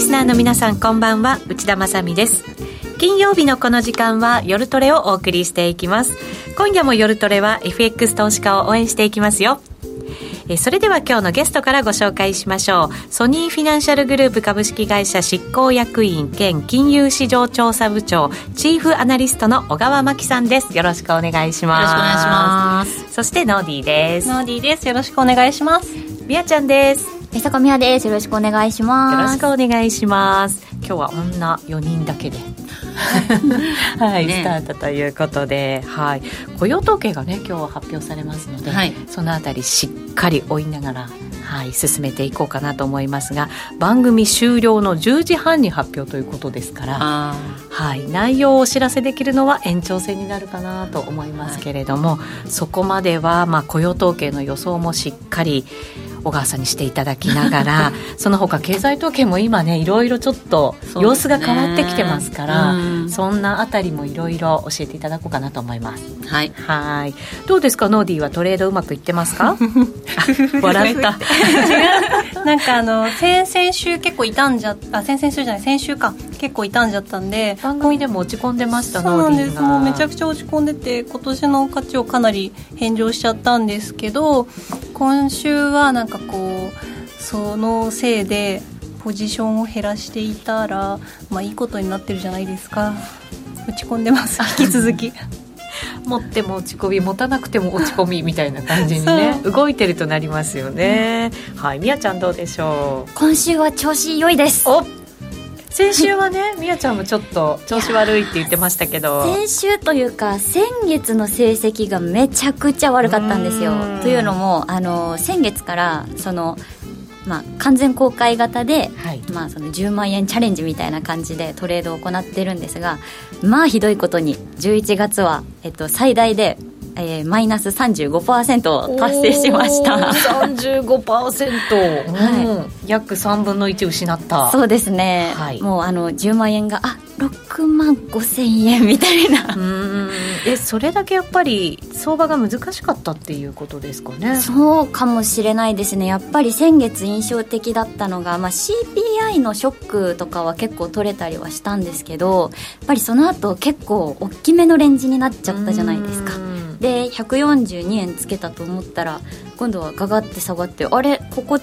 リスナーの皆さんこんばんは。内田まさです。金曜日のこの時間は夜トレをお送りしていきます。今夜も夜トレは FX 投資家を応援していきますよ。えそれでは今日のゲストからご紹介しましょう。ソニーフィナンシャルグループ株式会社執行役員兼金融市場調査部長チーフアナリストの小川真紀さんです。よろしくお願いします。よろしくお願いします。そしてノーディーです。ノーディーです。よろしくお願いします。みやちゃんです江坂みやです。よろしくお願いします。よろしくお願いします。今日は女4人だけで。はい、ね、スタートということで、はい、雇用統計がね今日は発表されますので、はい、そのあたりしっかり追いながらはい、進めていこうかなと思いますが番組終了の10時半に発表ということですから、はい、内容をお知らせできるのは延長戦になるかなと思いますけれども、はい、そこまでは、まあ、雇用統計の予想もしっかり小川さんにしていただきながら その他経済統計も今ねいろいろちょっと様子が変わってきてますからそんなあたりもいろいろ教えていただこうかなと思います。はい。はい。どうですか？ノーディーはトレードうまくいってますか？笑った。なんかあの先々週結構傷んじゃあ先々週じゃない先週か結構傷んじゃったんで番組でも落ち込んでましたそうなんです。もうめちゃくちゃ落ち込んでて今年の価値をかなり返上しちゃったんですけど今週はなんかこうそのせいでポジションを減らしていたら、まあ、いいことになってるじゃないですか。落ち込んでます。引き続き。持っても落ち込み持たなくても落ち込みみたいな感じにね動いてるとなりますよね、うん、はいみやちゃんどうでしょう？今週は調子良いです。お先週はね みやちゃんもちょっと調子悪いって言ってましたけど。先週というか先月の成績がめちゃくちゃ悪かったんですよ。というのもあの先月からそのまあ、完全公開型で、はい、まあ、その10万円チャレンジみたいな感じでトレードを行ってるんですがまあひどいことに11月は、えっと、最大でえー、マイナス35%を達成しました。35%、はい、約3分の1失った。そうですね、はい、もうあの10万円があ6万5千円みたいな。うん。えそれだけやっぱり相場が難しかったっていうことですかね？そうかもしれないですね。やっぱり先月印象的だったのが、まあ、CPI のショックとかは結構取れたりはしたんですけどやっぱりその後結構大きめのレンジになっちゃったじゃないですか。で142円つけたと思ったら今度はガガって下がってあれ？ここ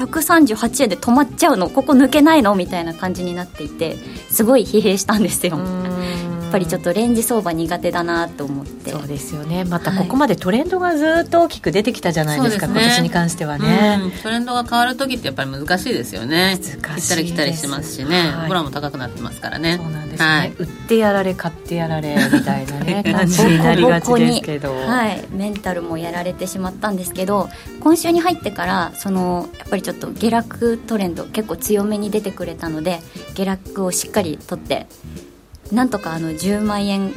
138円で止まっちゃうのここ抜けないのみたいな感じになっていてすごい疲弊したんですよ。ぱりちょっとレンジ相場苦手だなと思って。そうですよね。またここまでトレンドがずっと大きく出てきたじゃないですか、はい、今年に関してはね、うん、トレンドが変わる時ってやっぱり難しいですよね。難しい行ったり来たりしてますしね、はい、ボラも高くなってますからね。そうなんですね、はい、売ってやられ買ってやられみたいなね。感じになりがちですけど。はい。メンタルもやられてしまったんですけど今週に入ってからそのやっぱりちょっと下落トレンド結構強めに出てくれたので下落をしっかり取ってなんとかあの10万円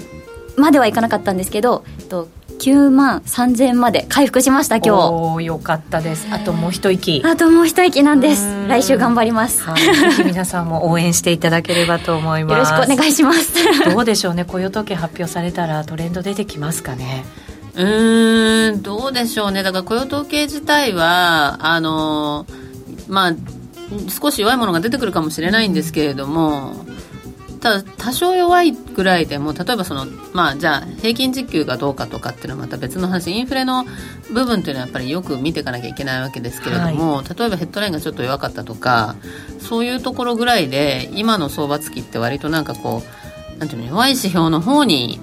まではいかなかったんですけどと9万3000円まで回復しました今日。およかったです。あともう一息。あともう一息なんです。来週頑張ります、はい、ぜひ皆さんも応援していただければと思います。よろしくお願いします。どうでしょうね雇用統計発表されたらトレンド出てきますかね。うんどうでしょうね。だから雇用統計自体はあのまあ少し弱いものが出てくるかもしれないんですけれども、ただ多少弱いぐらいでも例えばそのまあじゃあ平均時給がどうかとかっていうのはまた別の話。インフレの部分っていうのはやっぱりよく見ていかなきゃいけないわけですけれども、はい、例えばヘッドラインがちょっと弱かったとかそういうところぐらいで今の相場付きって割となんかこうなんていうの弱い指標の方に、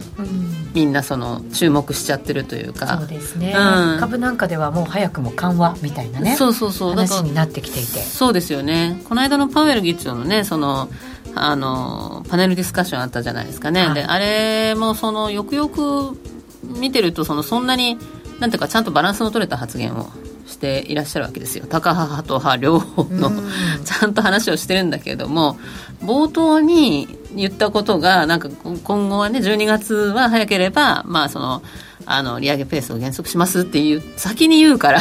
みんなその注目しちゃってるというか。そうですね、うん、株なんかではもう早くも緩和みたいなね。そうそうそう。話になってきていて。そうですよね。この間のパウエル議長のねそのあのパネルディスカッションあったじゃないですかね、はい、であれもそのよくよく見てるとそのそんなになんていうかちゃんとバランスの取れた発言をしていらっしゃるわけですよ。タカ派と派両方の ちゃんと話をしてるんだけれども冒頭に言ったことがなんか今後はね12月は早ければまあそのあの利上げペースを減速しますっていう先に言うから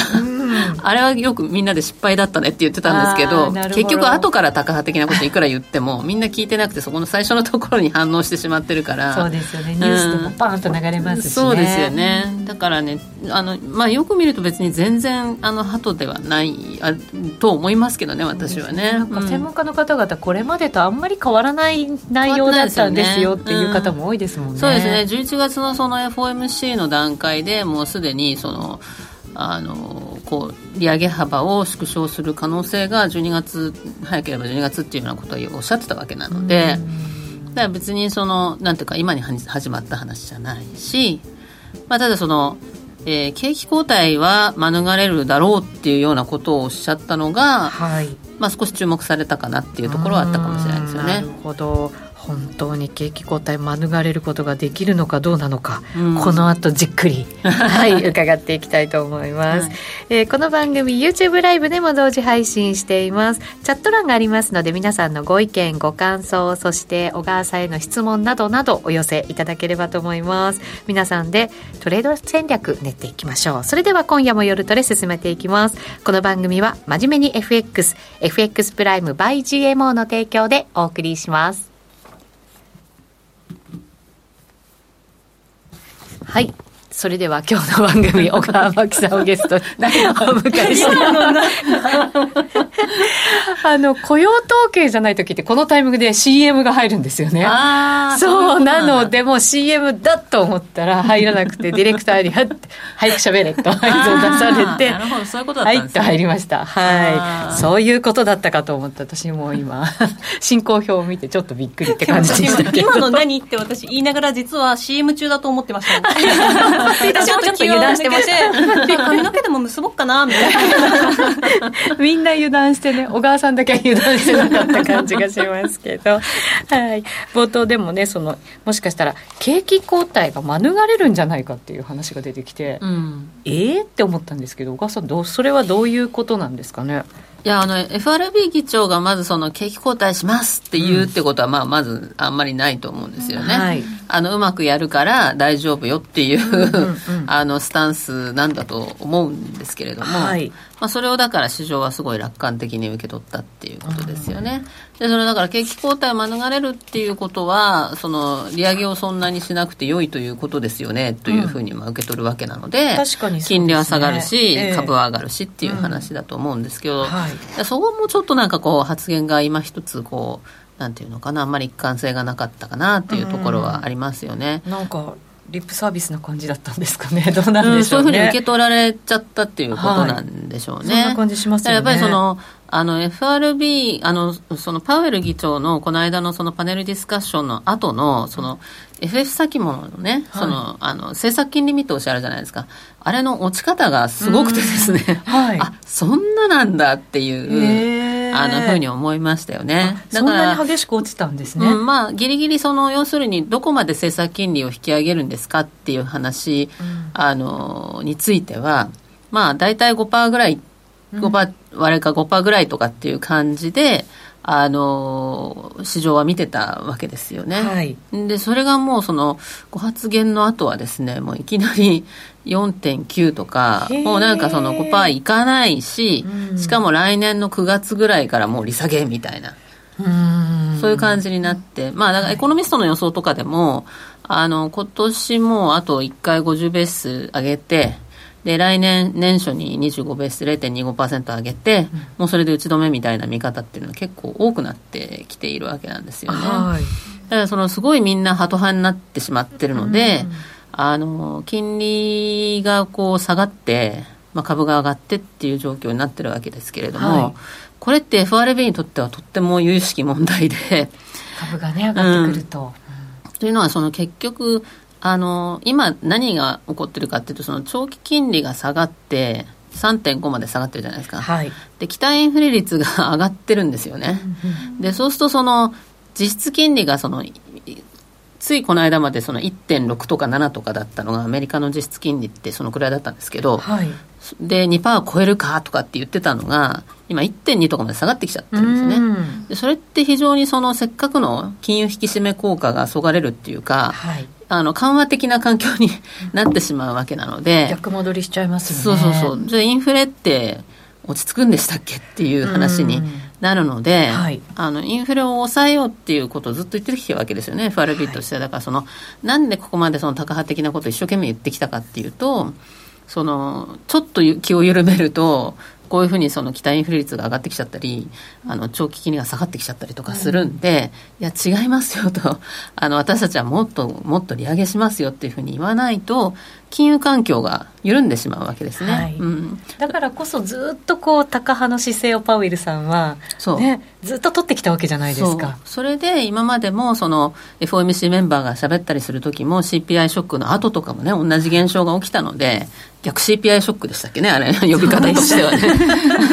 あれはよくみんなで失敗だったねって言ってたんですけど結局後からタカ派的なこといくら言ってもみんな聞いてなくてそこの最初のところに反応してしまってるから。そうですよね。ニュースでもパンと流れますし、ね、そうですよね。だからねあの、まあ、よく見ると別に全然あの鳩ではないあと思いますけどね私はね。なんか専門家の方々これまでとあんまり変わらない内容だったんですよっていう方も多いですもんね、そうですね。11月のその FOMC の段階でもうすでにそのあのこう利上げ幅を縮小する可能性が12月早ければ12月っていうようなことをおっしゃってたわけなので、だから別にそのなんていうか今に始まった話じゃないし、まあ、ただその、えー、景気後退は免れるだろうっていうようなことをおっしゃったのが、はい、まあ、少し注目されたかなっていうところはあったかもしれないですよね。なるほど本当に景気後退免れることができるのかどうなのか、うん、この後じっくり はい伺っていきたいと思います、はい、えー、この番組 YouTube ライブでも同時配信しています。チャット欄がありますので皆さんのご意見ご感想そして小川さんへの質問などなどお寄せいただければと思います。皆さんでトレード戦略練っていきましょう。それでは今夜も夜トレ進めていきます。この番組は真面目に FX FX プライム by GMO の提供でお送りしますはい。それでは今日の番組、小川真紀さんをゲストにお迎えしてあの、雇用統計じゃない時ってこのタイミングで CM が入るんですよね。そうなので、もう CM だと思ったら入らなくて、ディレクターに、は早く喋れと合図を出されて、なるほど、そういうことだったんですね。はい、と入りました。はい。そういうことだったかと思った私も今、進行表を見てちょっとびっくりって感じでしたけど。今の何って私言いながら実は CM 中だと思ってました。私もちょっと油断してました髪の毛でも結ぼっかなみたいな。みんな油断してね小川さんだけ油断してなかった感じがしますけど、はい、冒頭でもねそのもしかしたら景気後退が免れるんじゃないかっていう話が出てきて、うん、ええー、って思ったんですけど小川さんどうそれはどういうことなんですかね？いや、あの、FRB 議長がまずその景気後退しますって言うってことは、まあ、まずあんまりないと思うんですよね。はい、あの、うまくやるから大丈夫よっていう、あの、スタンスなんだと思うんですけれども、はい、まあ、それをだから市場はすごい楽観的に受け取ったっていうことですよね。で、それだから景気後退を免れるっていうことは、その、利上げをそんなにしなくて良いということですよね、というふうにまあ受け取るわけなので、確かに、ね、金利は下がるし、えー、株は上がるしっていう話だと思うんですけど、うん。はい、そこもちょっとなんかこう、発言が今一つこう、なんていうのかな、あんまり一貫性がなかったかなっていうところはありますよね。うん、なんかリップサービスな感じだったんですかね、どうなんでしょう、ねうん、そういうふうに受け取られちゃったっていうことなんでしょうね。はい、そんな感じしますよね。やっぱりそのあの FRB あのそのパウエル議長のこの間のそのパネルディスカッションの後のその FF 先物のね、はい、そのあの政策金利見通しあるじゃないですか。あれの落ち方がすごくてですね、はい、あそんななんだっていう。あのふうに思いましたよね。だからそんなに激しく落ちたんですね。うん、まあギリギリその要するにどこまで政策金利を引き上げるんですかっていう話、うん、あのについては、まあ大体5%ぐらい5%割れか5%ぐらいとかっていう感じで、あの市場は見てたわけですよね。はい、でそれがもうそのご発言の後はですねもういきなり 4.9とかもうなんかその5%いかないし、しかも来年の9月ぐらいからもう利下げみたいな。うそういう感じになって、まあ、だからエコノミストの予想とかでも、あの今年もあと1回50ベース上げて、で来年年初に25ベース0.25%上げて、うん、もうそれで打ち止めみたいな見方っていうのは結構多くなってきているわけなんですよね。はい、だからそのすごいみんなハト派になってしまってるので、うん、あの金利がこう下がって、まあ、株が上がってっていう状況になってるわけですけれども、はい、これって FRB にとってはとっても有識問題で。株がね上がってくると。うん、というのはその結局あの今何が起こってるかっていうとその長期金利が下がって3.5まで下がってるじゃないですか、はい、で期待インフレ率が上がってるんですよね、でそうするとその実質金利がそのついこの間までその1.6とか7とかだったのがアメリカの実質金利ってそのくらいだったんですけど、はい、で2%超えるかとかって言ってたのが今1.2とかまで下がってきちゃってるんですね。でそれって非常にそのせっかくの金融引き締め効果がそがれるっていうか、はい、あの緩和的な環境になってしまうわけなので。逆戻りしちゃいますよね。そうそうそう。じゃあインフレって落ち着くんでしたっけっていう話になるので、はい、あのインフレを抑えようっていうことをずっと言ってきてるわけですよね。FRB として。は、だからそのなんでここまでその高派的なことを一生懸命言ってきたかっていうとそのちょっと気を緩めるとこういうふうにその期待インフレ率が上がってきちゃったりあの長期金利が下がってきちゃったりとかするんで、うん、いや違いますよと。あの私たちはもっともっと利上げしますよっていうふうに言わないと金融環境が緩んでしまうわけですね、はい。うん、だからこそずっとこう高派の姿勢をパウエルさんは、ね、ずっと取ってきたわけじゃないですか。それで今までもその FOMC メンバーが喋ったりする時も CPI ショックの後とかもね同じ現象が起きたので逆 CPI ショックでしたっけね？あれ 呼び方としてはね。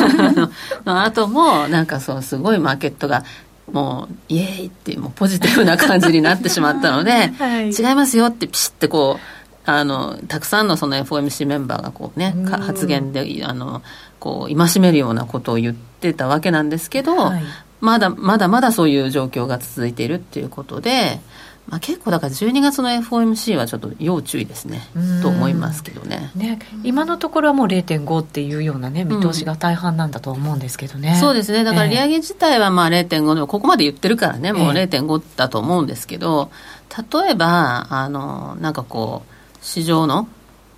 あ後もなんかそうすごいマーケットがもうイエーイっていうもうポジティブな感じになってしまったので、はい、違いますよってピシッてこうあのたくさんのその FOMC メンバーがこうね、発言であのこう戒めるようなことを言ってたわけなんですけど、はい、まだまだまだそういう状況が続いているっていうことで。まあ、結構だから12月の FOMC はちょっと要注意ですねと思いますけどね。ね今のところはもう0.5っていうようなね見通しが大半なんだと思うんですけどね、うん、そうですね。だから利上げ自体はまあ0.5でもここまで言ってるからねもう0.5だと思うんですけど例えばあのなんかこう市場の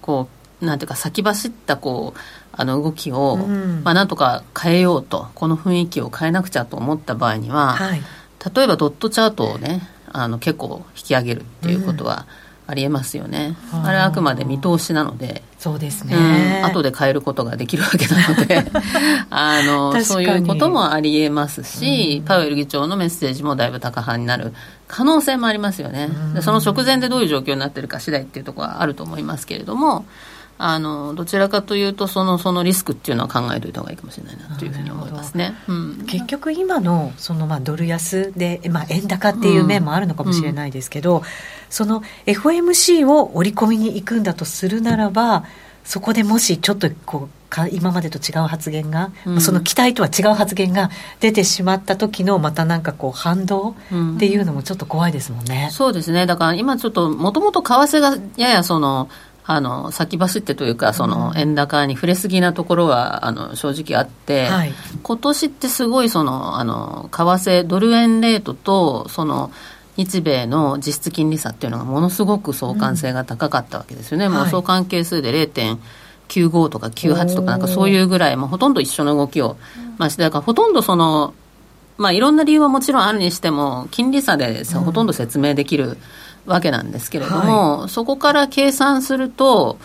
こうなんていうか先走ったこうあの動きを、うん、まあ、なんとか変えようとこの雰囲気を変えなくちゃと思った場合には、はい、例えばドットチャートをねあの結構引き上げるっていうことは、ありえますよね、うん、あれはあくまで見通しなので。そうですね、うん、後で変えることができるわけなので。あのそういうこともありえますし、うん、パウエル議長のメッセージもだいぶ高派になる可能性もありますよね、でその直前でどういう状況になってるか次第っていうところはあると思いますけれどもあのどちらかというとそのそのリスクっていうのは考えておいた方がいいかもしれないなというふうに思いますね、うん、結局今のそのまあドル安で、まあ、円高っていう面もあるのかもしれないですけど、うん、その FOMC を織り込みに行くんだとするならばそこでもしちょっとこうか今までと違う発言が、うん、その期待とは違う発言が出てしまった時のまたなんかこう反動っていうのもちょっと怖いですもんね。うん、そうですね。だから今ちょっともともと為替がややそのあの先走ってというかその円高に触れすぎなところはあの正直あって、はい、今年ってすごいそのあの為替ドル円レートとその日米の実質金利差っていうのがものすごく相関性が高かったわけですよね、うん、もう相関係数で0.95とか98とかなんかそういうぐらいもうほとんど一緒の動きを、まあ、してだからほとんどそのまあいろんな理由はもちろんあるにしても金利差でほとんど説明できるわけなんですけれども、はい、そこから計算すると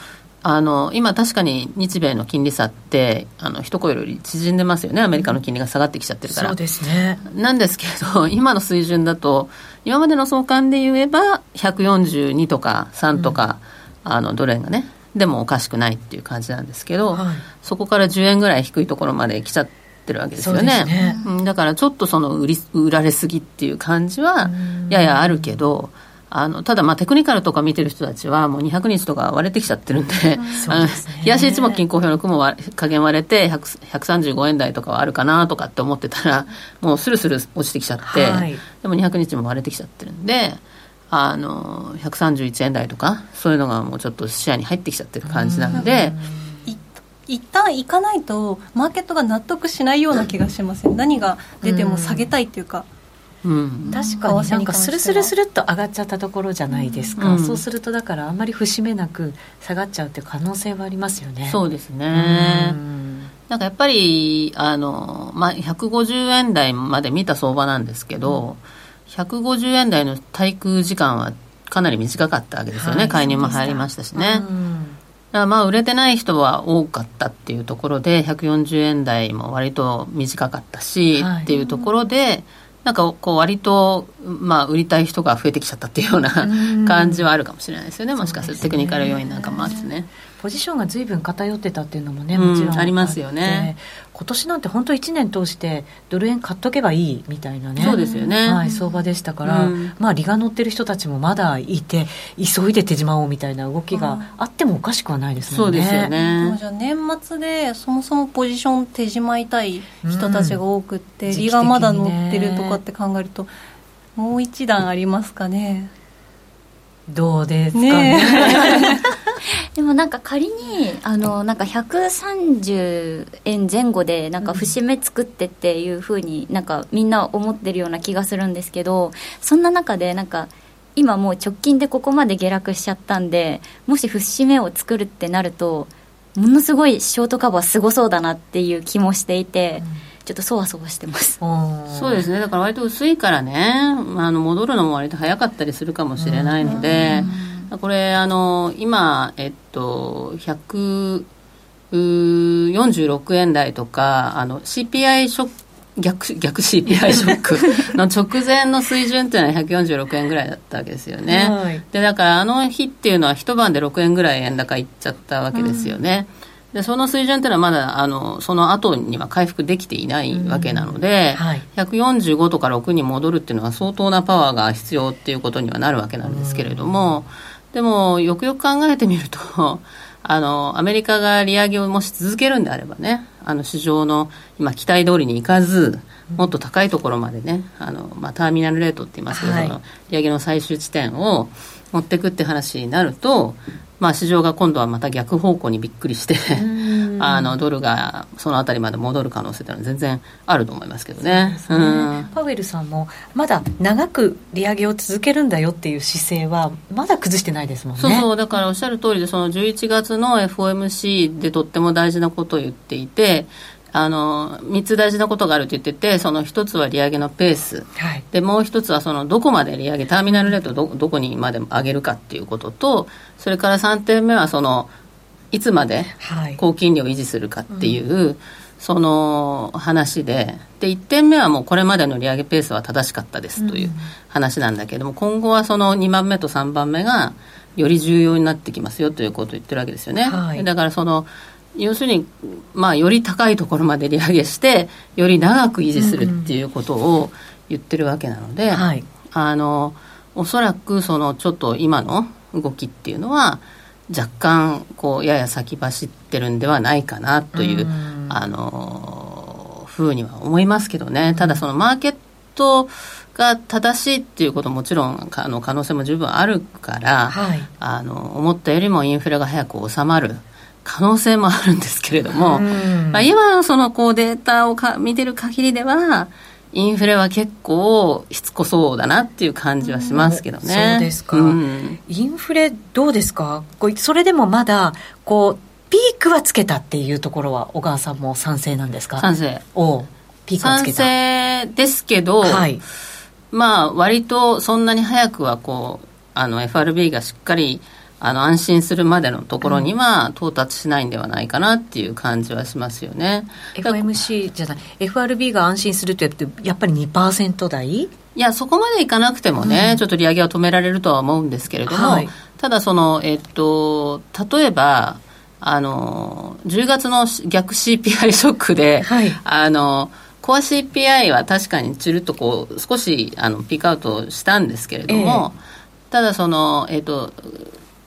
あの今、確かに日米の金利差ってあの一声より縮んでますよね、アメリカの金利が下がってきちゃってるから。そうですね。なんですけれど、今の水準だと、今までの相関で言えば、142とか3とか、うん、あのドル円がね、でもおかしくないっていう感じなんですけど、はい、そこから10円ぐらい低いところまで来ちゃってるわけですよね。ね。だからちょっとその売り売られすぎっていう感じはややあるけど、うんあのただ、テクニカルとか見てる人たちは、もう200日とか割れてきちゃってるんで、冷やし一目均衡表の雲加減割れて135円台とかはあるかなとかって思ってたら、もうするする落ちてきちゃって、はい、でも200日も割れてきちゃってるんで、あの131円台とか、そういうのがもうちょっと視野に入ってきちゃってる感じなんで。一旦行かないとマーケットが納得しないような気がします何が出ても下げたいっていうか、うん、確かになんかスルスルスルっと上がっちゃったところじゃないですか、うん、そうするとだからあんまり節目なく下がっちゃうっていう可能性はありますよね。そうですね、うん、なんかやっぱりあの、まあ、150円台まで見た相場なんですけど、うん、150円台の滞空時間はかなり短かったわけですよね、はい、介入も入りましたしね、まあ売れてない人は多かったっていうところで140円台も割と短かったし、はい、っていうところで、なんかこう割と、まあ、売りたい人が増えてきちゃったっていうような感じはあるかもしれないですよね、もしかするとテクニカル要因なんかもあってね。ポジションが随分偏ってたっていうのもねもちろんありますよね今年なんて本当1年通してドル円買っとけばいいみたいなね。そうですよね、はい、相場でしたから、うん、まあ利が乗ってる人たちもまだいて急いで手締まおうみたいな動きがあってもおかしくはないですもんね、そうですよね。じゃあ年末でそもそもポジション手締まいたい人たちが多くって、うん、利がまだ乗ってるとかって考えるともう一段ありますかねどうですかね。ね でもなんか仮にあのなんか130円前後でなんか節目作ってっていうふうになんかみんな思ってるような気がするんですけどそんな中でなんか今もう直近でここまで下落しちゃったんでもし節目を作るってなるとものすごいショートカバーすごそうだなっていう気もしていて、うん、ちょっとそわそわしてます。そうですね。だから割と薄いからねあの戻るのも割と早かったりするかもしれないので、これあの今えっと146円台とかあの CPI ショック逆逆 CPI ショックの直前の水準っていうのは146円ぐらいだったわけですよね、はい、でだからあの日っていうのは一晩で6円ぐらい円高いっちゃったわけですよね、うん、でその水準っていうのはまだあのその後には回復できていないわけなので、うんはい、145とか6に戻るっていうのは相当なパワーが必要っていうことにはなるわけなんですけれども、うん、でもよくよく考えてみるとあのアメリカが利上げをもし続けるんであればねあの市場の今期待通りにいかずもっと高いところまでねあの、まあ、ターミナルレートって言いますけど、はい、利上げの最終地点を持っていくって話になると、まあ、市場が今度はまた逆方向にびっくりして あのドルがそのあたりまで戻る可能性というのは全然あると思いますけどね、ね、パウエルさんもまだ長く利上げを続けるんだよっていう姿勢はまだ崩してないですもんね。そうそう。だからおっしゃる通りでその11月の FOMC でとっても大事なことを言っていてあの3つ大事なことがあると言っててその1つは利上げのペース、はい、でもう1つはそのどこまで利上げターミナルレートどどこにまで上げるかっていうこととそれから3点目はそのいつまで高金利を維持するかっていう、はいうん、その話で。で1点目はもうこれまでの利上げペースは正しかったですという話なんだけども、今後はその2番目と3番目がより重要になってきますよということを言ってるわけですよね。はい、だからその要するに、まあ、より高いところまで利上げしてより長く維持するっていうことを言ってるわけなので、はい、あのおそらくそのちょっと今の動きっていうのは若干こうやや先走ってるんではないかなという、あのふうには思いますけどね。ただそのマーケットが正しいっていうことももちろんあの可能性も十分あるから、はい、あの思ったよりもインフレが早く収まる。可能性もあるんですけれども、まあ、今そのこうデータをか見てる限りではインフレは結構しつこそうだなっていう感じはしますけどね。そうですか、うん、インフレどうですか？こそれでもまだこうピークはつけたっていうところは小川さんも賛成なんですか？賛成。おピークはつけた。賛成ですけど、はい、まあ割とそんなに早くはこうあの FRB がしっかりあの安心するまでのところには到達しないんではないかなっていう感じはしますよね。FMC じゃない。FRB が安心するとやってやっぱり2%台？いやそこまでいかなくてもね、うん、ちょっと利上げは止められるとは思うんですけれども、はい、ただそのえっと例えばあの10月の逆 CPI ショックで、はい、あのコア CPI は確かにちるっとこう少しあのピークアウトしたんですけれども、ええ、ただそのえっと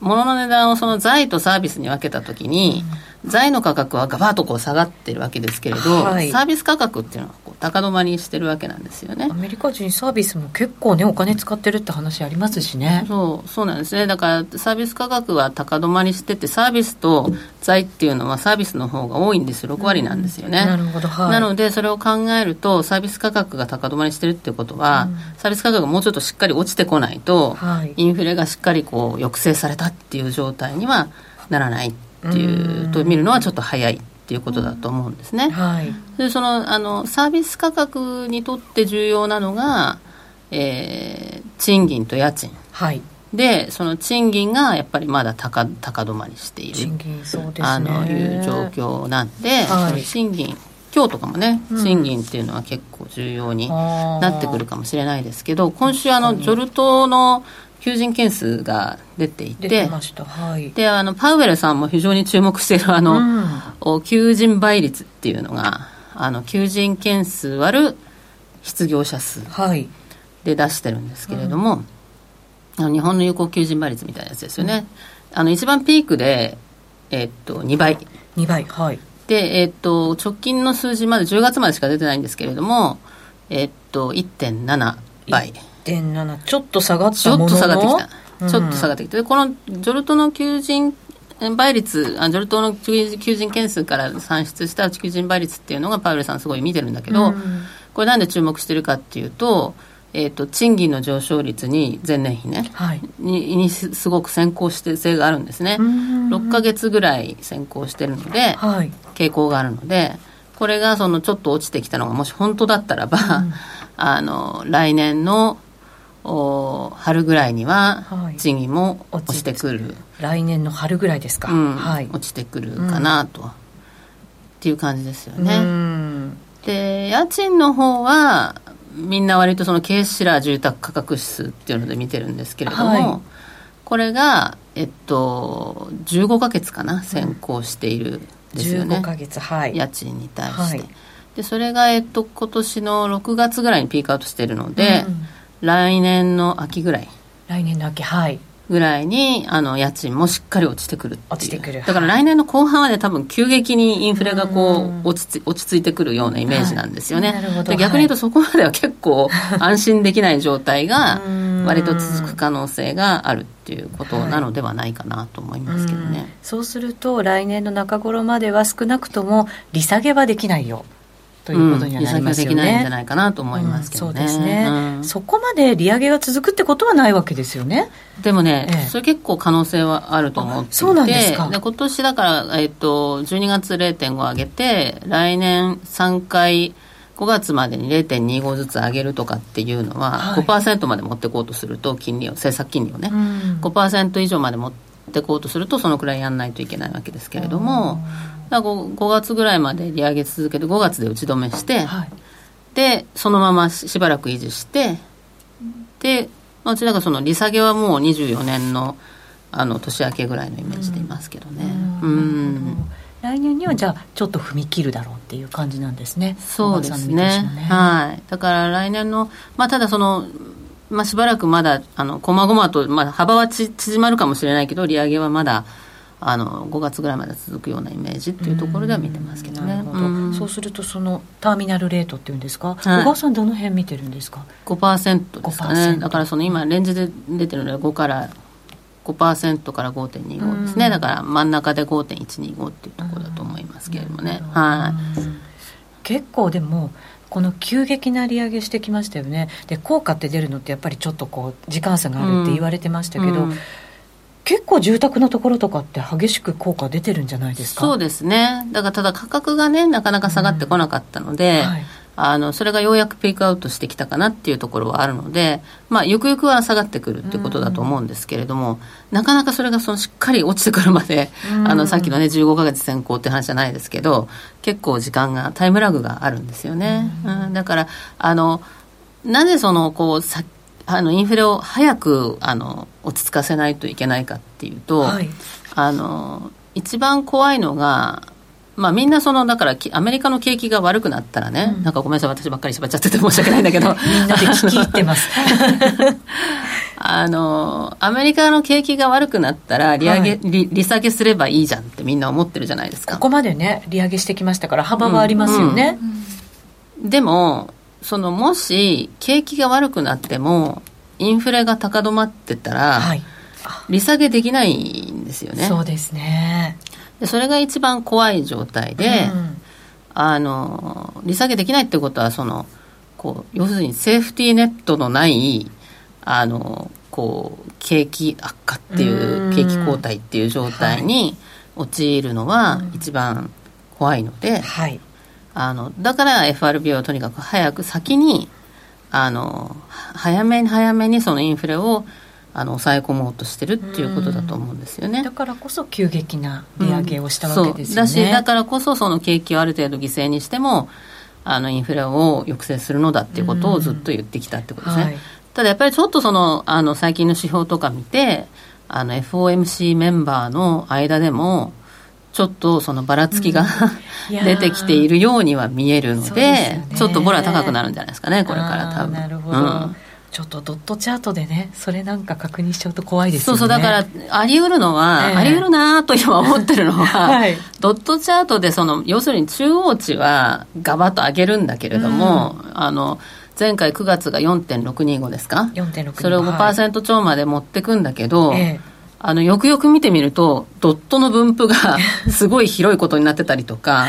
物の値段をその財とサービスに分けたときに、うん、財の価格はガバッとこう下がってるわけですけれど、はい、サービス価格っていうのは高止まりしてるわけなんですよね。アメリカ人サービスも結構ねお金使ってるって話ありますしね。そうそうなんですね。だからサービス価格は高止まりしててサービスと財っていうのはサービスの方が多いんです6割なんですよね、うん、なるほど、はい、なのでそれを考えるとサービス価格が高止まりしてるっていうことは、うん、サービス価格がもうちょっとしっかり落ちてこないと、はい、インフレがしっかりこう抑制されたっていう状態にはならないっていうと見るのはちょっと早いっていうことだと思うんですね。はい、でそのあのサービス価格にとって重要なのが、えー、賃金と家賃。はい。でその賃金がやっぱりまだ高高止まりしている。賃金そうです、ね、あのいう状況なんで、はい、賃金今日とかもね、賃金っていうのは結構重要になってくるかもしれないですけど、今週あのジョルトの求人件数が出ていて、はい、であのパウエルさんも非常に注目しているあの、うん、求人倍率っていうのがあの求人件数割る失業者数で出してるんですけれども、はいうん、あの日本の有効求人倍率みたいなやつですよね、うん、あの一番ピークで、えー、っと2倍。2倍。はい。で、えー、っと直近の数字まで10月までしか出てないんですけれどもえー、っと1.7倍1.7ちょっと下がったもののちょっと下がってきた。ちょっと下がってきて、うん、このジョルトの求人倍率あジョルトの求人件数から算出した求人倍率っていうのがパウエルさんすごい見てるんだけど、うん、これなんで注目してるかっていうとえーと、賃金の上昇率に前年比ね、はい、ににすごく先行して性があるんですね。6か月ぐらい先行してるので、はい、傾向があるのでこれがそのちょっと落ちてきたのがもし本当だったらば、うん、あの来年のお春ぐらいには賃金も落ちてくる、はい、来年の春ぐらいですか、うん。はい、落ちてくるかなと、うん、っていう感じですよね。で家賃の方はみんな割とそのケーシラー住宅価格指数っていうので見てるんですけれども、はい、これがえっと15か月かな先行しているですよね、15ヶ月はい。家賃に対して、はい、でそれがえっと今年の6月ぐらいにピークアウトしているので、うん来年の秋ぐらい。来年の秋はい。ぐらいにあの家賃もしっかり落ちてくる落ちてくる。だから来年の後半はね多分急激にインフレがこう落ち落ち着いてくるようなイメージなんですよね、はい、で逆に言うとそこまでは結構安心できない状態が割と続く可能性があるっていうことなのではないかなと思いますけどね、はい、そうすると来年の中頃までは少なくとも利下げはできないよということにはなりますよね、うん、できないんじゃないかなと思いますけどね、うん、そうですね、うん、そこまで利上げが続くってことはないわけですよね。でもね、ええ、それ結構可能性はあると思っていて。そうなんですか。で今年だから、えっと、12月0.5上げて来年3回5月までに0.25ずつ上げるとかっていうのは、はい、5%まで持っていこうとすると金利を政策金利をね、うん、5%以上まで持っていこうとするとそのくらいやらないといけないわけですけれども、5, 5月ぐらいまで利上げ続けて5月で打ち止めして、はい、でそのまましばらく維持してで、まあ、うちなんかその利下げはもう24年のあの年明けぐらいのイメージでいますけどね。うん、うん来年にはじゃあちょっと踏み切るだろうっていう感じなんですね。そうですね。ねはい。だから来年のまあただそのまあしばらくまだあの細々とまあ幅は縮まるかもしれないけど利上げはまだあの5月ぐらいまで続くようなイメージっていうところでは見てますけどね。ど。うそうするとそのターミナルレートっていうんですか、はい、小川さんどの辺見てるんですか？5%ですかね。だからその今レンジで出てるので5から5%から5.25ですね。だから真ん中で5.125っていうところだと思いますけれどもね。はい。結構でもこの急激な利上げしてきましたよね。で効果って出るのってやっぱりちょっとこう時間差があるって言われてましたけど、うんうん結構住宅のところとかって激しく効果出てるんじゃないですか？そうですね。だからただ価格がねなかなか下がってこなかったので、うんはい、あのそれがようやくピークアウトしてきたかなっていうところはあるのでまあゆくゆくは下がってくるっていうことだと思うんですけれども、うん、なかなかそれがそのしっかり落ちてくるまで、うん、あのさっきのね15か月先行って話じゃないですけど結構時間がタイムラグがあるんですよね、うん。だからあのなぜそのこうさあのインフレを早くあの落ち着かせないといけないかっていうと、はい、あの一番怖いのがまあ、みんなそのだからアメリカの景気が悪くなったらね、うん、なんかごめんなさい私ばっかり縛っちゃってて申し訳ないんだけど。みんなで聞き入ってます。あのアメリカの景気が悪くなったら利上げ、はい、利利下げすればいいじゃんってみんな思ってるじゃないですか。ここまでね利上げしてきましたから幅はありますよね、うん。うん、でもそのもし景気が悪くなってもインフレが高止まってたら、はい、利下げできないんですよね。そうですね。でそれが一番怖い状態で、うん、あの利下げできないってことはそのこう要するにセーフティーネットのないあのこう景気悪化っていう景気後退っていう状態に陥るのは一番怖いので、はい、あのだから FRB はとにかく早く先にあの早めに早めにそのインフレをあの抑え込もうとしてるっていうことだと思うんですよね。だからこそ急激な利上げをしたわけですよね、うん、だしだからこそその景気をある程度犠牲にしてもあのインフレを抑制するのだっていうことをずっと言ってきたってことですね、はい、ただやっぱりちょっとそのあの最近の指標とか見てあの FOMC メンバーの間でもちょっとそのばらつきが、うん、出てきているようには見えるので、ね、ちょっとボラ高くなるんじゃないですかねこれから多分。なるほど、うん。ちょっとドットチャートでねそれなんか確認しちゃうと怖いですよね。そうそうだからあり得るのは、えー、あり得るなと今思ってるのは、はい、ドットチャートでその要するに中央値はガバッと上げるんだけれども、うん、あの前回9月が4.625ですか？4.6それを5%超まで持ってくんだけど、ええあのよくよく見てみるとドットの分布が すごい広いことになってたりとか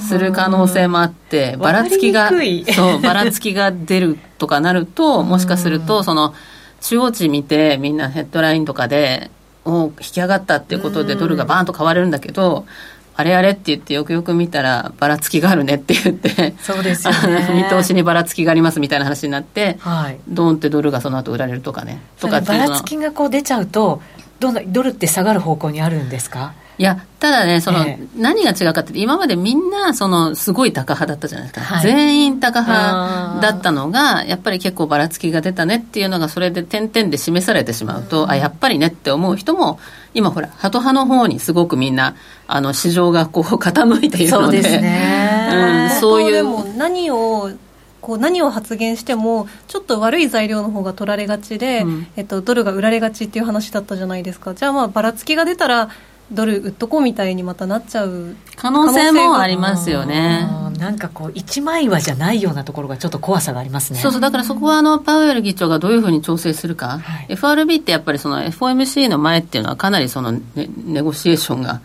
する可能性もあってばらつきが そうばらつきが出るとかなるともしかするとその中央値見てみんなヘッドラインとかでお引き上がったっていうことでドルがバーンと買われるんだけどあれあれって言ってよくよく見たらばらつきがあるねって言ってそうですよ、ね、見通しにばらつきがありますみたいな話になって、はい、ドーンってドルがその後売られるとかね。とかばらつきがこう出ちゃうとどんなドルって下がる方向にあるんですか？いやただねその、えー、何が違うかって今までみんなそのすごい高派だったじゃないですか、はい、全員高派だったのがやっぱり結構ばらつきが出たねっていうのがそれで点々で示されてしまうと、うん、あやっぱりねって思う人も今ほらハト派の方にすごくみんなあの市場がこう傾いているので。そうですね、うん、そういう何をこう何を発言してもちょっと悪い材料の方が取られがちで、うん、えっと、ドルが売られがちっていう話だったじゃないですか。じゃあまあばらつきが出たらドル売っとこうみたいにまたなっちゃう可能性もありますよね。なんかこう一枚岩じゃないようなところがちょっと怖さがありますね。そうそう。だからそこはあのパウエル議長がどういうふうに調整するか、はい、FRB ってやっぱりその FOMC の前っていうのはかなりそのネネゴシエーションが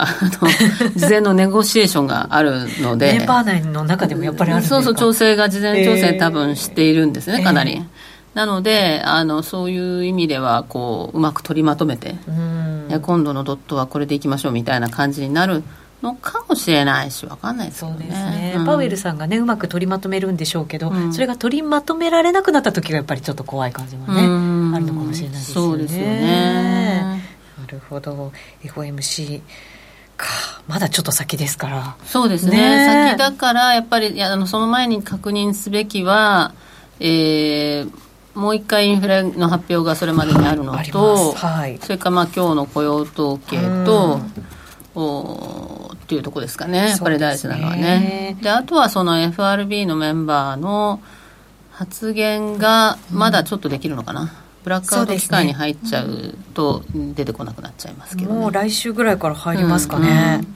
あの事前のネゴシエーションがあるので。メンバー内の中でもやっぱりあるそうそう調整が事前調整多分しているんですね、かなり、なのであのそういう意味ではこううまく取りまとめて、今度のドットはこれでいきましょうみたいな感じになるのかもしれないし分かんないですね。そうですね、うん、パウエルさんがねうまく取りまとめるんでしょうけど、うん、それが取りまとめられなくなった時がやっぱりちょっと怖い感じもね、あるのかもしれないですよね。そうですよね。なるほど。FOMC か。まだちょっと先ですから。そうですね、ね、先だからやっぱりいやあのその前に確認すべきは、えー、もう一回インフレの発表がそれまでにあるのと、はい、それからまあ今日の雇用統計と、おっていうとこですかね、やっぱり大事なのはね。で、あとはその FRB のメンバーの発言がまだちょっとできるのかな。ブラックアウト期間に入っちゃうと出てこなくなっちゃいますけど、ね、もう来週ぐらいから入りますかね、うん。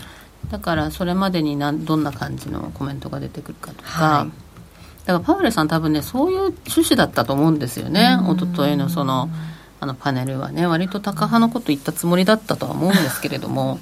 うん、だからそれまでになどんな感じのコメントが出てくるかとか、はい、だからパウエルさん多分ねそういう趣旨だったと思うんですよね、うん、一昨日のそのあのパネルはね割とタカ派のこと言ったつもりだったとは思うんですけれども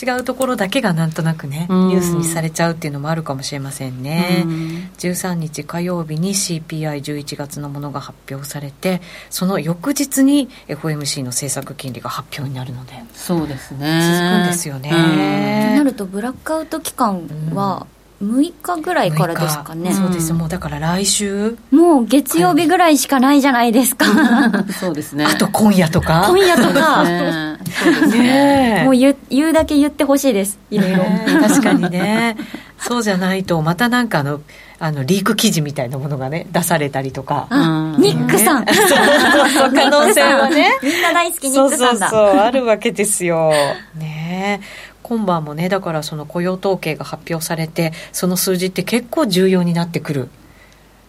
違うところだけがなんとなくね、ニュースにされちゃうっていうのもあるかもしれませんね、うん、13日火曜日に CPI11 月のものが発表されてその翌日に FOMC の政策金利が発表になるので。そうですね。続くんですよね、となるとブラックアウト期間は、6日ぐらいからですかね。そうです。もうだから来週。もう月曜日ぐらいしかないじゃないですか。そうですね。あと今夜とか。今夜とかね。もう言言うだけ言ってほしいです。いろいろ。確かにね。そうじゃないとまたなんかあのあのリーク記事みたいなものがね出されたりとか、ニックさん、可能性はね。みんな大好きニックさんだ。そうそうそうあるわけですよ。ね今晩もねだからその雇用統計が発表されてその数字って結構重要になってくる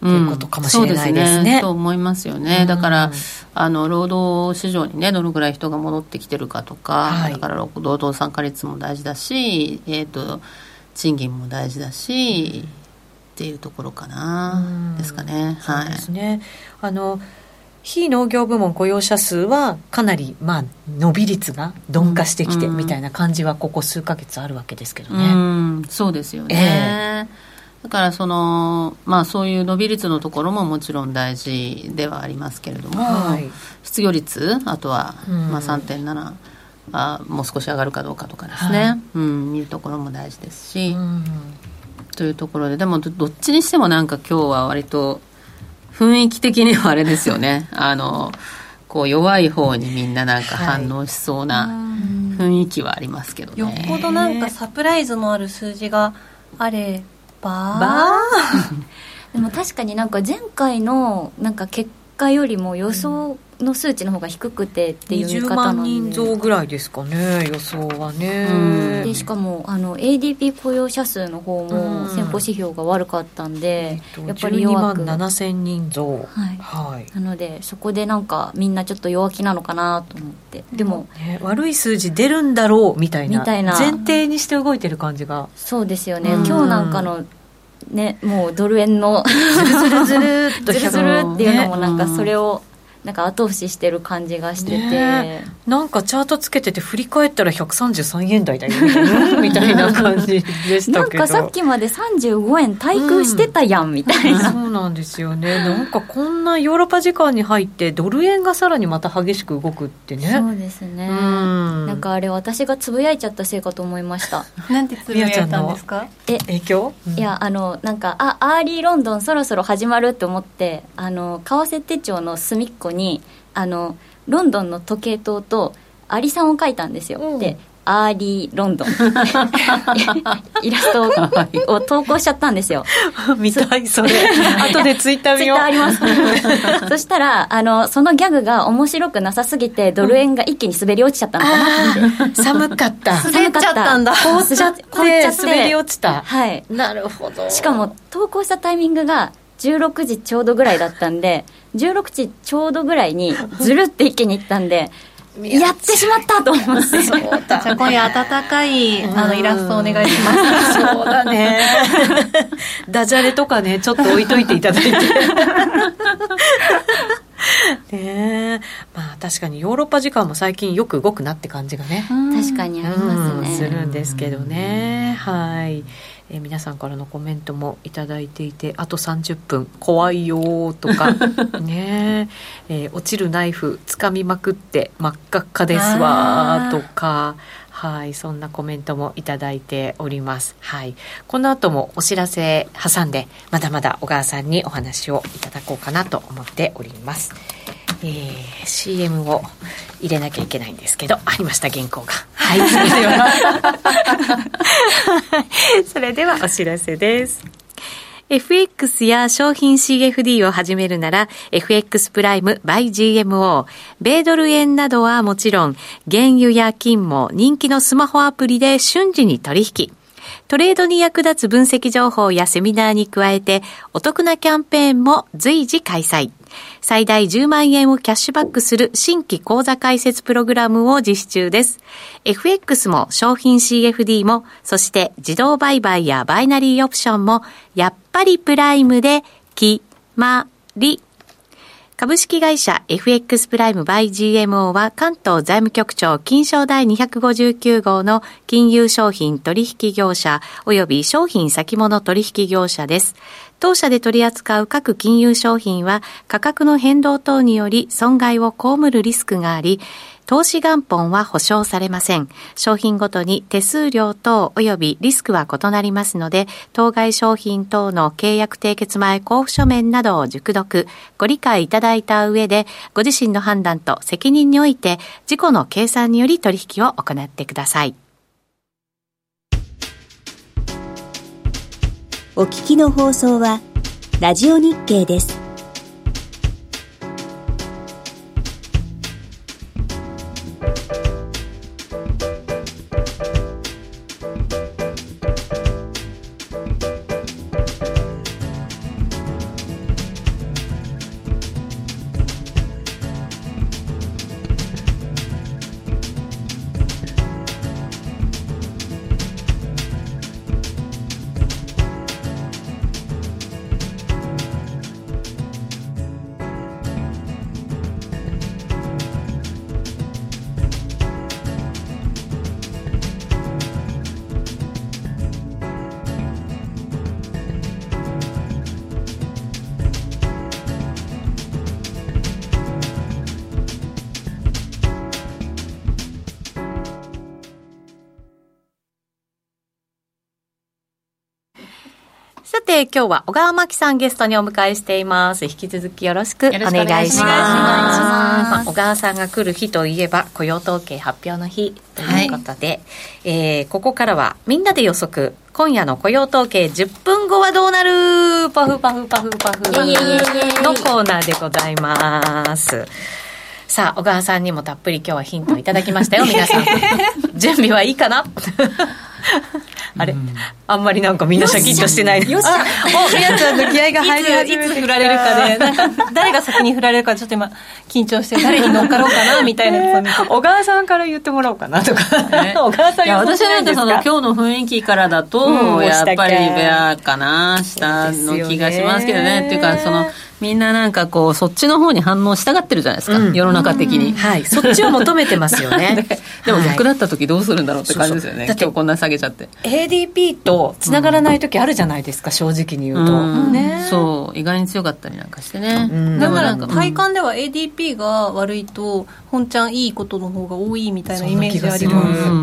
ということかもしれないですね。うん、ねと思いますよね。だから、あの労働市場にねどのぐらい人が戻ってきてるかとか、はい、だから労働参加率も大事だし、えっ、ー、と賃金も大事だし、っていうところかな、ですかね。はい。ですね。あの非農業部門雇用者数はかなり、まあ、伸び率が鈍化してきてみたいな感じはここ数か月あるわけですけどね。うん、そうですよね、えー、だからその、まあ、そういう伸び率のところももちろん大事ではありますけれども、はい、失業率あとは、まあ、3.7あもう少し上がるかどうかとかですね、はい、うん、いうところも大事ですし、というところででもどっちにしてもなんか今日は割と雰囲気的にはあれですよね。あのこう弱い方にみんななんか反応しそうな雰囲気はありますけどね、はい、よっぽどなんかサプライズのある数字があればでも確かになんか前回のなんか結果よりも予想の数値の方が低くてっていう見方なので。20万人増ぐらいですかね予想はね。でしかもあの ADP 雇用者数の方も先行指標が悪かったんで、やっぱり弱く。12万7000人増。はい、はい、なのでそこでなんかみんなちょっと弱気なのかなと思って。でも、ね、悪い数字出るんだろうみたいなみたいな。前提にして動いてる感じが。そうですよね。今日なんかのねもうドル円のズルズルズル ズルズルっていうのもなんかそれを、なんか後押ししてる感じがしてて、ね、なんかチャートつけてて振り返ったら133円台だよ みたいな感じでしたけど。なんかさっきまで35円対空してたやん、みたいな、そうなんですよね。なんかこんなヨーロッパ時間に入ってドル円がさらにまた激しく動くってね。そうですね。なんかあれ私がつぶやいちゃったせいかと思いました。なんてつぶやいたんですか？え影響、いやあのなんかあアーリーロンドンそろそろ始まるって思ってあの為替手帳の隅っこにあのロンドンの時計塔とアリさんを描いたんですよ、うん、でアーリーロンドン。イラストを投稿しちゃったんですよ。見たいそれ。後でツイッター見よう。ツイッターあります。そしたらあのそのギャグが面白くなさすぎてドル円が一気に滑り落ちちゃったのかなって、寒かった。寒かったんだ。凍っちゃって滑り落ちた。はい。なるほど。しかも投稿したタイミングが16時ちょうどぐらいだったんで16時ちょうどぐらいにずるって一気にいったんでやってしまったと思いますじゃあ今夜温かいあのイラストお願いします。そうだね。ダジャレとかねちょっと置いといていただいて。ねまあ確かにヨーロッパ時間も最近よく動くなって感じがね。確かにありますね、するんですけどね。はいえー、皆さんからのコメントも頂いていてあと30分怖いよとか ねえー、落ちるナイフつかみまくって真っ赤っかですわとかはいそんなコメントも頂いております。はい。この後もお知らせ挟んでまだまだ小川さんにお話をいただこうかなと思っております。えー、CM を入れなきゃいけないんですけどありました原稿がはい。それではそれではお知らせです。FX や商品 CFD を始めるなら FX プライム by GMO 米ドル円などはもちろん原油や金も人気のスマホアプリで瞬時に取引トレードに役立つ分析情報やセミナーに加えて、お得なキャンペーンも随時開催。最大10万円をキャッシュバックする新規講座開設プログラムを実施中です。FX も商品 CFD も、そして自動売買やバイナリーオプションも、やっぱりプライムで決まり。株式会社 FX プライムバイ GMO は関東財務局長金賞第259号の金融商品取引業者及び商品先物取引業者です。当社で取り扱う各金融商品は価格の変動等により損害を被るリスクがあり、投資元本は保証されません。商品ごとに手数料等及びリスクは異なりますので、当該商品等の契約締結前交付書面などを熟読、ご理解いただいた上で、ご自身の判断と責任において、事故の計算により取引を行ってください。お聞きの放送は、ラジオ日経です。て、今日は小川真紀さんゲストにお迎えしています。引き続きよろしくお願いします。まあ、小川さんが来る日といえば、雇用統計発表の日ということで、はい、えー、ここからはみんなで予測。今夜の雇用統計10分後はどうなる？パフパフパフパフのコーナーでございます。さあ、小川さんにもたっぷり今日はヒントをいただきましたよ、皆さん。準備はいいかな？あれ、あんまりなんかみんなシャキッとしてないよっしゃ。おみやちゃんの気合が入り始めていつ振られるかでなんか誰が先に振られるかちょっと今緊張して誰に乗っかろうかなみたいな。やつを見て小川さんから言ってもらおうかなとか、小川 さんいや私なんてその今日日の雰囲気からだと、うんやっぱりベアかな下の気がしますけどね。っていうかそのみんななんかこうそっちの方に反応したがってるじゃないですか、うん。世の中的に、はい。そっちを求めてますよね。でも逆だだった時どうするんだろうって感じですよね、そうそう。だって今日こんな下げちゃって。ADP とつながらない時あるじゃないですか、正直に言うと、うん。ね。そう。意外に強かったりなんかしてね、うん。だからでもなんか体感では ADP が悪いと本ちゃんいいことの方が多いみたいなイメージありうんます。うん。うんう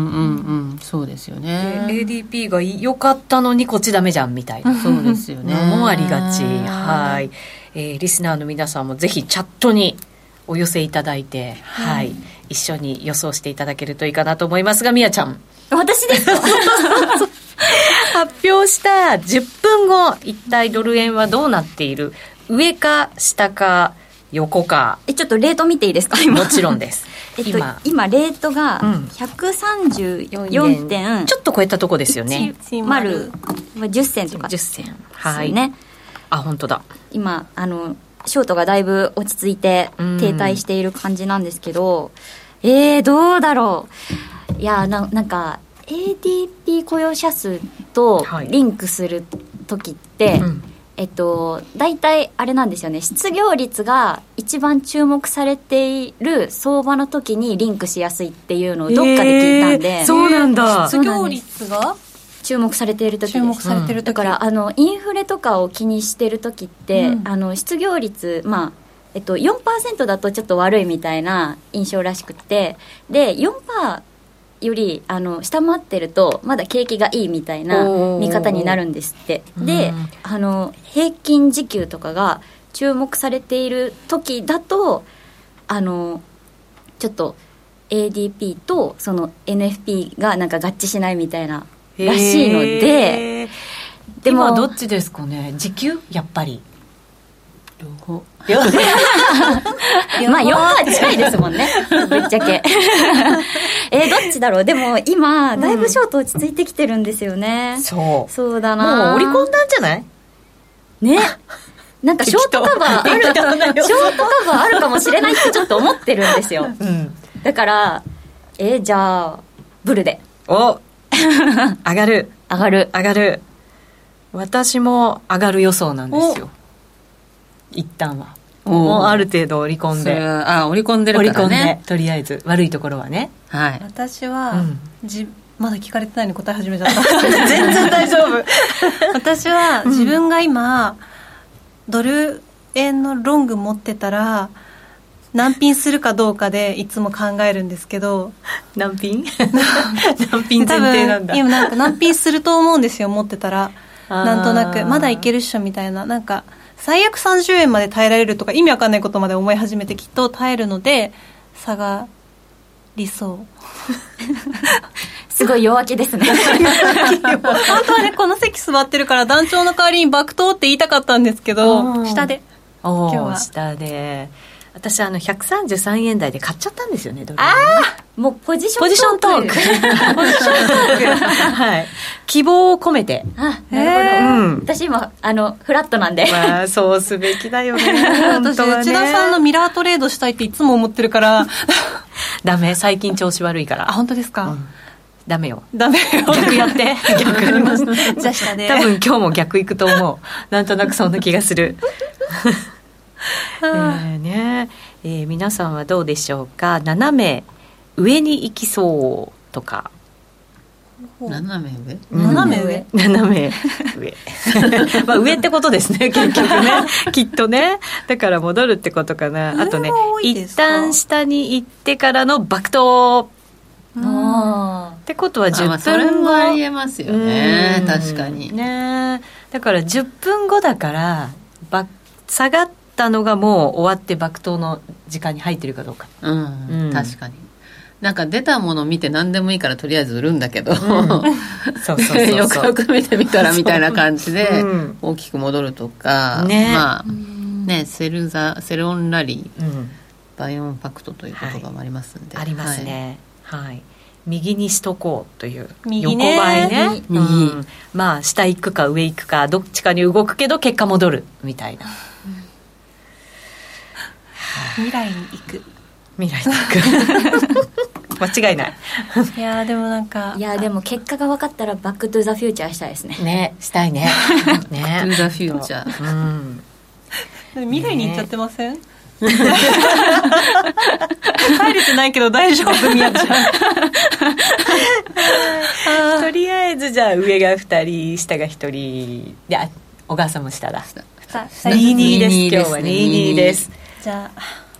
んそうですよね、ADP が良かったのにこっちダメじゃんみたいな。そうですよね。の もありがち。はい、えーリスナーの皆さんもぜひチャットにお寄せいただいて、はい、一緒に予想していただけるといいかなと思いますがみやちゃん。私ですか発表した10分後一体ドル円はどうなっている？上か下か横か。えちょっとレート見ていいですか？今。もちろんです。えっと今。今レートがうん。134点。ちょっと超えたとこですよね。丸。まあ10銭とか10銭ですはい。よねあ本当だ。今あのショートがだいぶ落ち着いてうん。停滞している感じなんですけど、えー、どうだろう。いやななんか ADP 雇用者数とはい。リンクする時って、うん。えっと、大体あれなんですよね。失業率が一番注目されている相場の時にリンクしやすいっていうのをどっかで聞いたんで、えーそうなんだ。失業率が？注目されている時注目されてる時。だからあのインフレとかを気にしてる時って、うん。あの失業率まあえっと、4%だとちょっと悪いみたいな印象らしくてで4%よりあの下回ってるとまだ景気がいいみたいな見方になるんですって。でうん。あの平均時給とかが注目されている時だとあのちょっと ADP とその NFP がなんか合致しないみたいならしいのででも今どっちですかね？時給？やっぱり。両方。まあ4は近いですもんね。ぶっちゃけ。えーどっちだろう？でも今だいぶショート落ち着いてきてるんですよね、そう。そうだもなう織り込んだんじゃない？ね。なんかショートカバーあるショートカバーあるかもしれないってちょっと思ってるんですようんだからえーじゃあブルでお 上がる。上がる。上がる。私も上がる予想なんですよ。一旦は。おもうある程度織り込んで。はあ織り込んでる織り込んでからねとりあえず。悪いところはね。はい。私は、うん。じまだ聞かれてないのに答え始めちゃった。全然大丈夫。私は自分が今、ドル円のロング持ってたら難品するかどうかでいつも考えるんですけど。難品？難品前多提なんだ。分今なんか難品すると思うんですよ持ってたら。なんとなく。まだいけるっしょみたいな。なんか最悪30円まで耐えられるとか意味わかんないことまで思い始めてきっと耐えるので差が理想。すごい弱気ですね。本当はねこの席座ってるから団長の代わりに爆投って言いたかったんですけあどー。下で。お今日は。お下で私あの133円台で買っちゃったんですよねドル円ああもうポジションポジショントーク。ポジショントーク。はい。希望を込めて。あなるほど、うん。私今あのフラットなんで、まあそうすべきだよね。本私ね。内田さんのミラートレードしたいっていつも思ってるから。ダメ。最近調子悪いかあら本当ですか、ダメよ。ダメよ。逆やって。逆やりますじゃあ下で。多分今日も逆行くと思う。なんとなくそんな気がする えーね。えー皆さんはどうでしょうか？斜め上に行きそうとか。斜め上？斜め上？斜め上。まあ上ってことですね 結局ね。きっとね。だから戻るってことかな。あとね一旦下に行ってからの爆投。あってことはあまあ10それ分後もありえますよね。うん。確かに。ね。だから10分後だからば下がったのがもう終わって爆投の時間に入ってるかどうか。うん、うん。確かに。なんか出たもの見て何でもいいからとりあえず売るんだけど、そうそうそう よくよく見てみたらみたいな感じでうん。大きく戻るとか、ね。まあねセルザセルオンラリー。うん。buy on fact という言葉もありますんで、ありますね。はい、右にしとこうという。横ばいね。右、うん、まあ下行くか上行くかどっちかに動くけど結果戻るみたいな、未来に行く。未来に行く。間違いない。いやでもなんかいやでも結果が分かったらバック・トゥ・ザ・フューチャーしたいですね。ねしたいね。ね。バック・トゥ・ザ・フューチャー。うん。未来に行っちゃってません、ね。帰れてないけど大丈夫。みやちゃんとりあえずじゃあ上が2人下が1人。いや小川さんも下だ。22です今日は。22ですじゃあ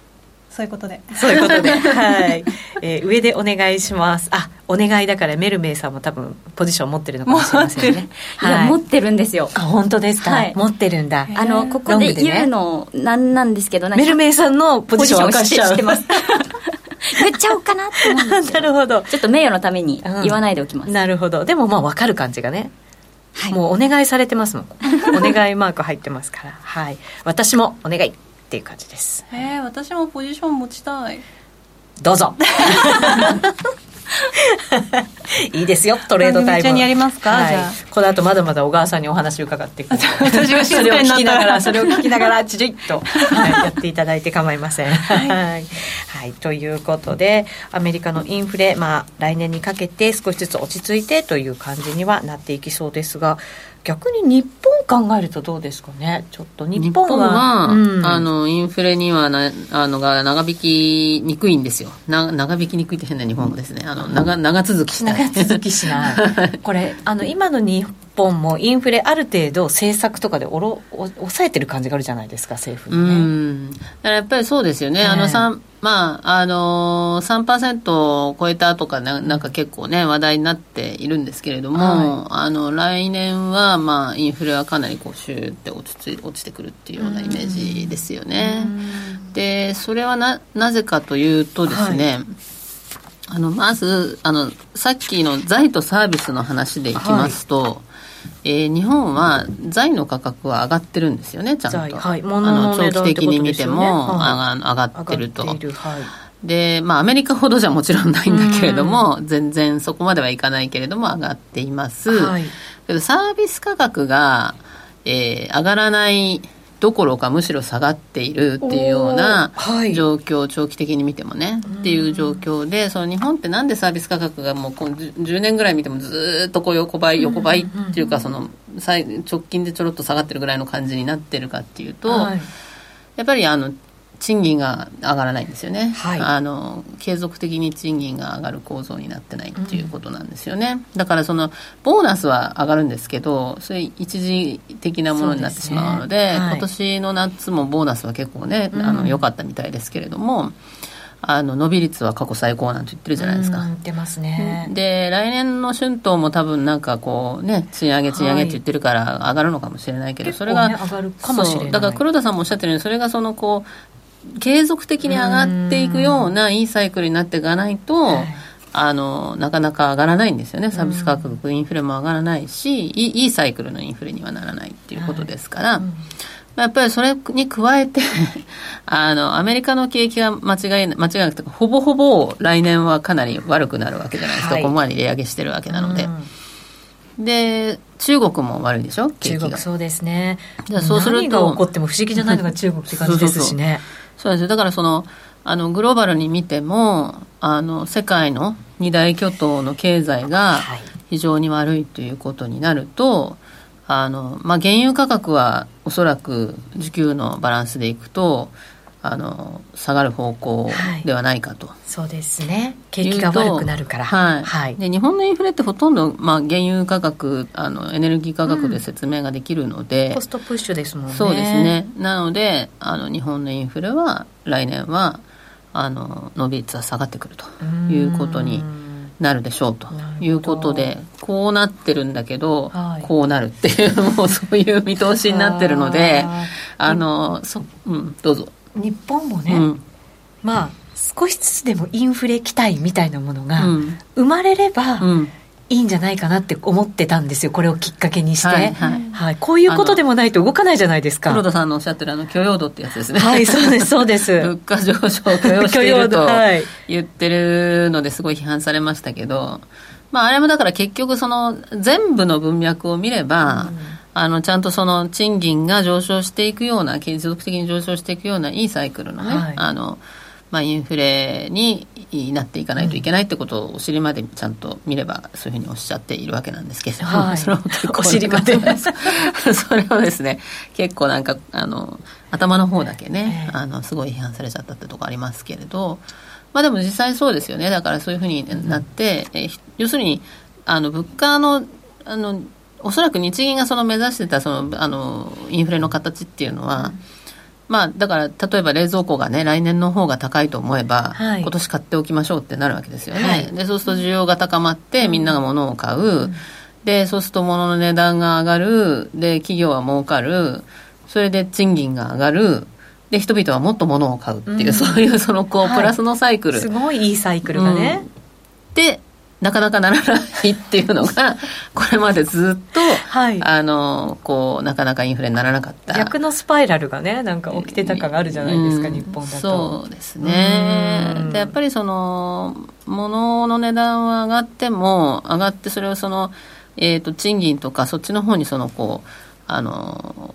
そういうことで。そういうことで。はい、えー、上でお願いします。あお願いだからメルメイさんも多分ポジション持ってるのかもしれませんね。い。や、持ってるんですよ。あ本当ですか、はい、持ってるんだ。あのここで言うのなんなんですけどメルメイさんのポジションを明かしちゃうます。言っちゃおうかなって思うんです なるほど。ちょっと名誉のために言わないでおきます、うん、なるほど。でもまあ分かる感じがね。はい、もうお願いされてますもん。お願いマーク入ってますから。はい。私もお願いっていう感じです。えー、私もポジション持ちたい。どうぞ。いいですよトレードタイム。にやりますか、はい、この後まだまだ小川さんにお話伺って。い く私がそれを聞きながらそれを聞きながら ちゅいっと、はい、やっていただいて構いません。はい、はい、ということでアメリカのインフレまあ来年にかけて少しずつ落ち着いてという感じにはなっていきそうですが逆に日本考えるとどうですかね？ちょっと日本はうん、あのインフレにはなあのが長引きにくいんですよ。な長引きにくいって変な日本語ですね。あの長長続きしない。長続きしない。これあの今の日本もインフレある程度政策とかでおろお抑えてる感じがあるじゃないですか政府にね。うん。だからやっぱりそうですよね、あのまあ、あのー、3%を超えたとかな、なんか結構ね、話題になっているんですけれども、はい、あの、来年は、まあ、インフレはかなりこう、シューって落ち着落ちてくるっていうようなイメージですよね。で、それはな、なぜかというとですね、はい。あのまずあのさっきの財とサービスの話でいきますと、はいえー、日本は財の価格は上がってるんですよねちゃんと、はい、あの長期的に見ても、はい、上がってると。で、まあ、アメリカほどじゃもちろんないんだけれども、全然そこまではいかないけれども、上がっています。はい、けど、サービス価格が、えー、上がらないどころかむしろ下がっているっていうような状況、はい、長期的に見てもね、っていう状況でその日本ってなんでサービス価格がもう10年ぐらい見てもずっとこう横ばい横ばいっていうかその直近でちょろっと下がってるぐらいの感じになってるかっていうと、はい、やっぱりあの賃金が上がらないんですよね、はい、あの継続的に賃金が上がる構造になってないっていうことなんですよね、うん、だからそのボーナスは上がるんですけどそれ一時的なものになってしまうので、ね。はい、今年の夏もボーナスは結構ね、あの良かったみたいですけれども、あの伸び率は過去最高なんて言ってるじゃないですか。言ってますね。で来年の春闘も多分なんかこうね賃上げ賃上げって言ってるから上がるのかもしれないけど、はい、それが、ね、上がるかもしれない。だから黒田さんもおっしゃってるようにそれがそのこう継続的に上がっていくようないいサイクルになっていかないと、あのなかなか上がらないんですよね。サービス価格、インフレも上がらないしいいいサイクルのインフレにはならないっていうことですから、はいうん、やっぱりそれに加えて あのアメリカの景気が間違い間違いなくてほぼほぼ来年はかなり悪くなるわけじゃないですか、はい、ここまで利上げしてるわけなので。うん、で中国も悪いでしょ？中国そうですね。そうすると何が起こっても不思議じゃないのが中国って感じですしねそうですだからそのあのグローバルに見てもあの世界の二大巨頭の経済が非常に悪いということになると、あのまあ、原油価格はおそらく需給のバランスでいくとあの下がる方向ではないかと、はい、そうですね。景気が悪くなるから。はい、はい、で日本のインフレってほとんど、まあ、原油価格あのエネルギー価格で説明ができるので、うん、コストプッシュですもんね。そうですね。なのであの日本のインフレは来年はあの伸び率は下がってくるということになるでしょうと。いうことでこうなってるんだけど、はい、こうなるっていうもうそういう見通しになってるのであのそ、うん、どうぞ。日本もね、うん、まあ少しずつでもインフレ期待みたいなものが生まれれば、いいんじゃないかなって思ってたんですよこれをきっかけにして、はいはい。はい、こういうことでもないと動かないじゃないですか。黒田さんのおっしゃってるあの許容度ってやつですね。はいそうですそうです。物価上昇を許容していると言ってるのですごい批判されましたけど、まあ、あれもだから結局その全部の文脈を見れば、うん、あのちゃんとその賃金が上昇していくような継続的に上昇していくようないいサイクルのね、はい、あのまあ、インフレになっていかないといけないってことをお尻までちゃんと見ればそういうふうにおっしゃっているわけなんですけど、はい、それを結構お尻まで。それをですね結構なんかあの頭の方だけね、あのすごい批判されちゃったってとこありますけれど。まあでも実際そうですよね。だからそういうふうになって、うん、え要するにあの物価のあのおそらく日銀がその目指してたそのあのインフレの形っていうのは、うん、まあだから例えば冷蔵庫がね来年の方が高いと思えば、はい、今年買っておきましょうってなるわけですよね、はい、でそうすると需要が高まってみんなが物を買う、うん、でそうすると物の値段が上がる。で企業は儲かる。それで賃金が上がる。で人々はもっと物を買うっていう、うん、そういうそのこう、プラスのサイクル。すごいいいサイクルがね、うん、でなかなかならないっていうのが これまでずっと、はい、あのこうなかなかインフレにならなかった。逆のスパイラルがねなんか起きてた感があるじゃないですか、うん、日本だと。そうですね。でやっぱりその物の値段は上がっても上がってそれをその、えーと、と賃金とかそっちの方にそのこうあの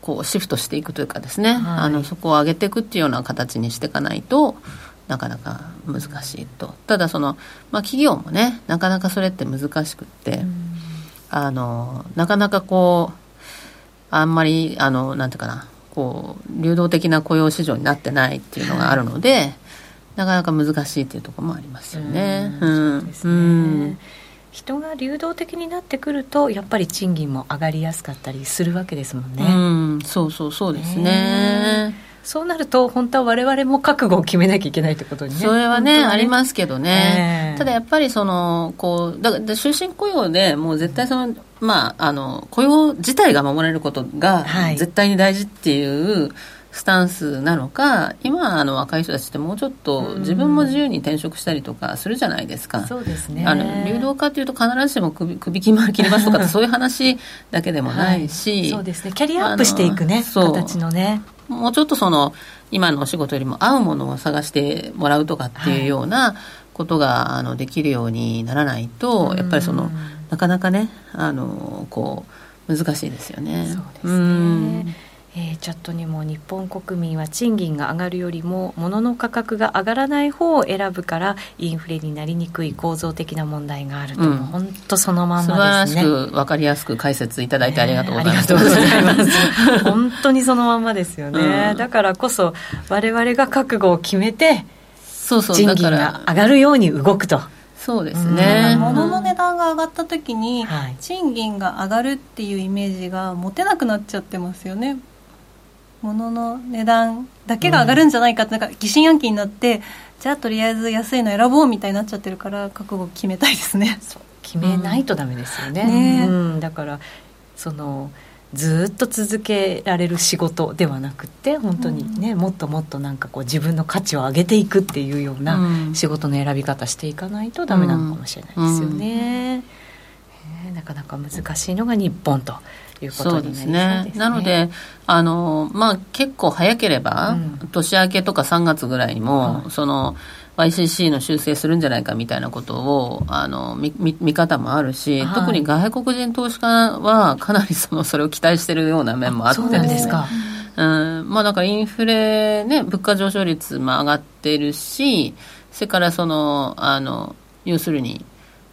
こうシフトしていくというかですね、はい、あのそこを上げていくっていうような形にしていかないとなかなか難しいと。ただその、まあ、企業もねなかなかそれって難しくって、あのなかなかこうあんまりあのなんていうかなこう流動的な雇用市場になってないっていうのがあるので、はい、なかなか難しいっていうところもありますよね。うん、そうですね、うん人が流動的になってくるとやっぱり賃金も上がりやすかったりするわけですもんね。うん、そうそうそうですね。そうなると本当は我々も覚悟を決めなきゃいけないってことにね。それはね、ね、ありますけどね。ただやっぱりそのこうだから終身雇用でもう絶対そのまああの雇用自体が守られることが絶対に大事っていう。はいスタンスなのか今あの若い人たちってもうちょっと自分も自由に転職したりとかするじゃないですか、そうですね。あの流動化というと必ずしも首首切りますとかそういう話だけでもないし、はい、そうですね。キャリアアップしていくね。形のねもうちょっとその今のお仕事よりも合うものを探してもらうとかっていうようなことが、あのできるようにならないとやっぱりそのなかなかねあのこう難しいですよね。そうですねえー、チャットにも日本国民は賃金が上がるよりも物の価格が上がらない方を選ぶからインフレになりにくい構造的な問題があると、うん、本当そのまんまですね。素晴らしく分かりやすく解説いただいてありがとうございます、えー、ありがとうございます本当にそのまんまですよね、うん、だからこそ我々が覚悟を決めてそうそう賃金が上がるように動くと。そうですね、物の値段が上がった時に、賃金が上がるっていうイメージが持てなくなっちゃってますよね物の値段だけが上がるんじゃないかってなんか疑心暗鬼になって、じゃあとりあえず安いの選ぼうみたいになっちゃってるから覚悟決めたいですね。決めないとダメですよね。ね、うん、だからそのずっと続けられる仕事ではなくて本当にね、うん、もっともっとなんかこう自分の価値を上げていくっていうような仕事の選び方していかないとダメなのかもしれないですよね、うん。うん、なかなか難しいのが日本ということになりそうですね。すねなのであの、まあ、結構早ければ、うん、年明けとか3月ぐらいにも、はい、その YCC の修正するんじゃないかみたいなことをあの見見方もあるし、はい、特に外国人投資家はかなりそのそれを期待しているような面もあってですね。うん。まあ、だからインフレ、ね、物価上昇率も上がってるし、それからその、あの、要するに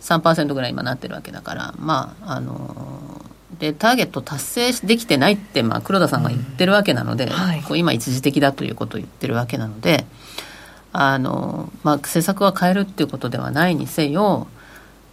3%ぐらい今なってるわけだから、まあ、あの、でターゲット達成できてないって、まあ、黒田さんが言ってるわけなので、うん。はい、こう今一時的だということを言ってるわけなのであの、まあ、政策は変えるっていうことではないにせよ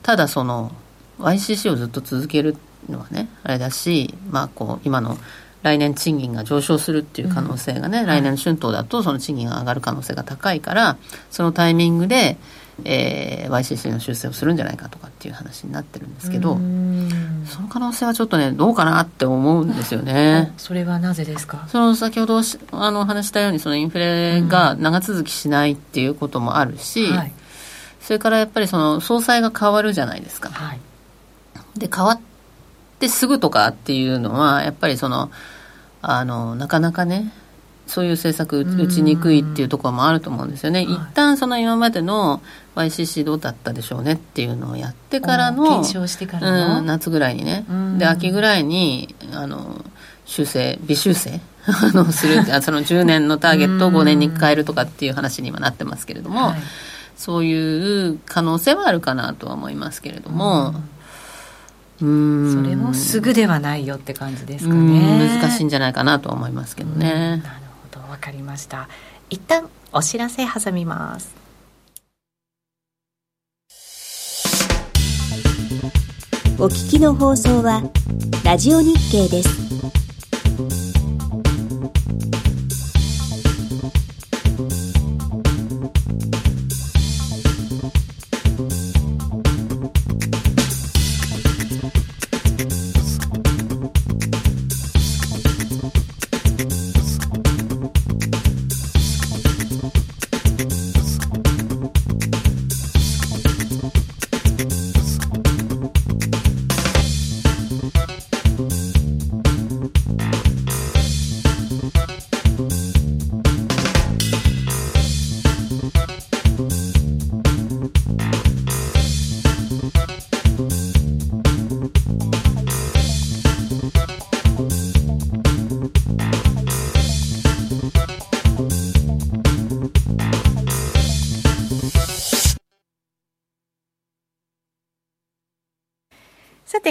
ただその YCC をずっと続けるのはねあれだし、まあ、こう今の来年賃金が上昇するっていう可能性がね、うん、来年春闘だとその賃金が上がる可能性が高いからそのタイミングでえー、YCC の修正をするんじゃないかとかっていう話になってるんですけどその可能性はちょっとねどうかなって思うんですよね。それはなぜですか？その先ほどあの話したようにそのインフレが長続きしないっていうこともあるし、はい、それからやっぱりその総裁が変わるじゃないですか、はい、で変わってすぐとかっていうのはやっぱりそのあのなかなかねそういう政策打ちにくいっていうところもあると思うんですよね、一旦その今までの YCC どうだったでしょうねっていうのをやってからの検証してからの、うん、夏ぐらいにね、で秋ぐらいにあの修正微修正？あのする その10年のターゲットを5年に変えるとかっていう話に今なってますけれども、はい、そういう可能性はあるかなとは思いますけれども。うん。それもすぐではないよって感じですかね。難しいんじゃないかなと思いますけどね分かりました。一旦お知らせ挟みます。お聞きの放送はラジオ日経です。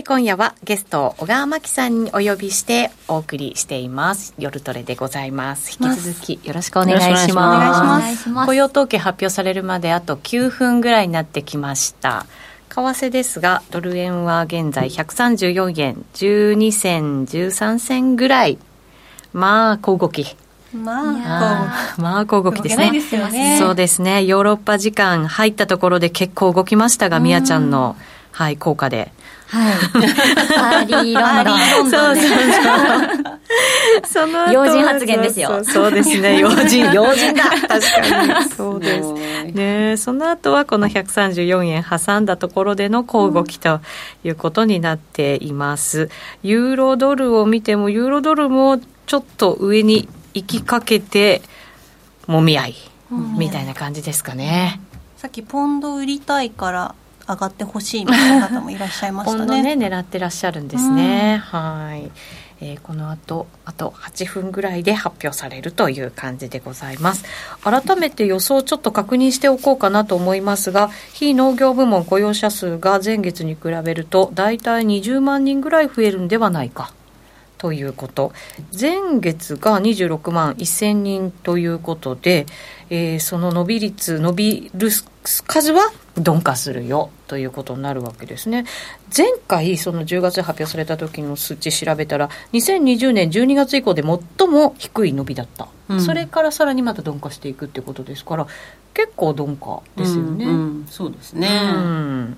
今夜はゲスト小川真紀さんにお呼びしてお送りしています。夜トレでございます。引き続きよろしくお願いします。雇用統計発表されるまであと9分ぐらいになってきました。為替ですがドル円は現在134円。12銭13銭ぐらい。まあ小動き。まあ、まあ、小動きですね。すね。そうですね。ヨーロッパ時間入ったところで結構動きましたが、みやちゃんの、はい、効果で。はい。アーリーロンドン。そうそうそう。その要人発言ですよ。そうですね。要人、要人だ。確かに。そうです。ねその後はこの134円挟んだところでの小動きということになっています。ユーロドルを見ても、ユーロドルもちょっと上に行きかけて、もみ合い、みたいな感じですかね。さっきポンド売りたいから上がってほしいみたいな方もいらっしゃいましたね。ね狙ってらっしゃるんですね。はい。えー、この後あと8分ぐらいで発表されるという感じでございます改めて予想ちょっと確認しておこうかなと思いますが非農業部門雇用者数が前月に比べると大体20万人ぐらい増えるんではないかということ前月が26万1000人ということで、えー、その伸び率伸びる数は鈍化するよということになるわけですね。前回、その10月発表された時の数値調べたら、2020年12月以降で最も低い伸びだった。うん、それからさらにまた鈍化していくってことですから、結構鈍化ですよね。うんうん、そうですね。うん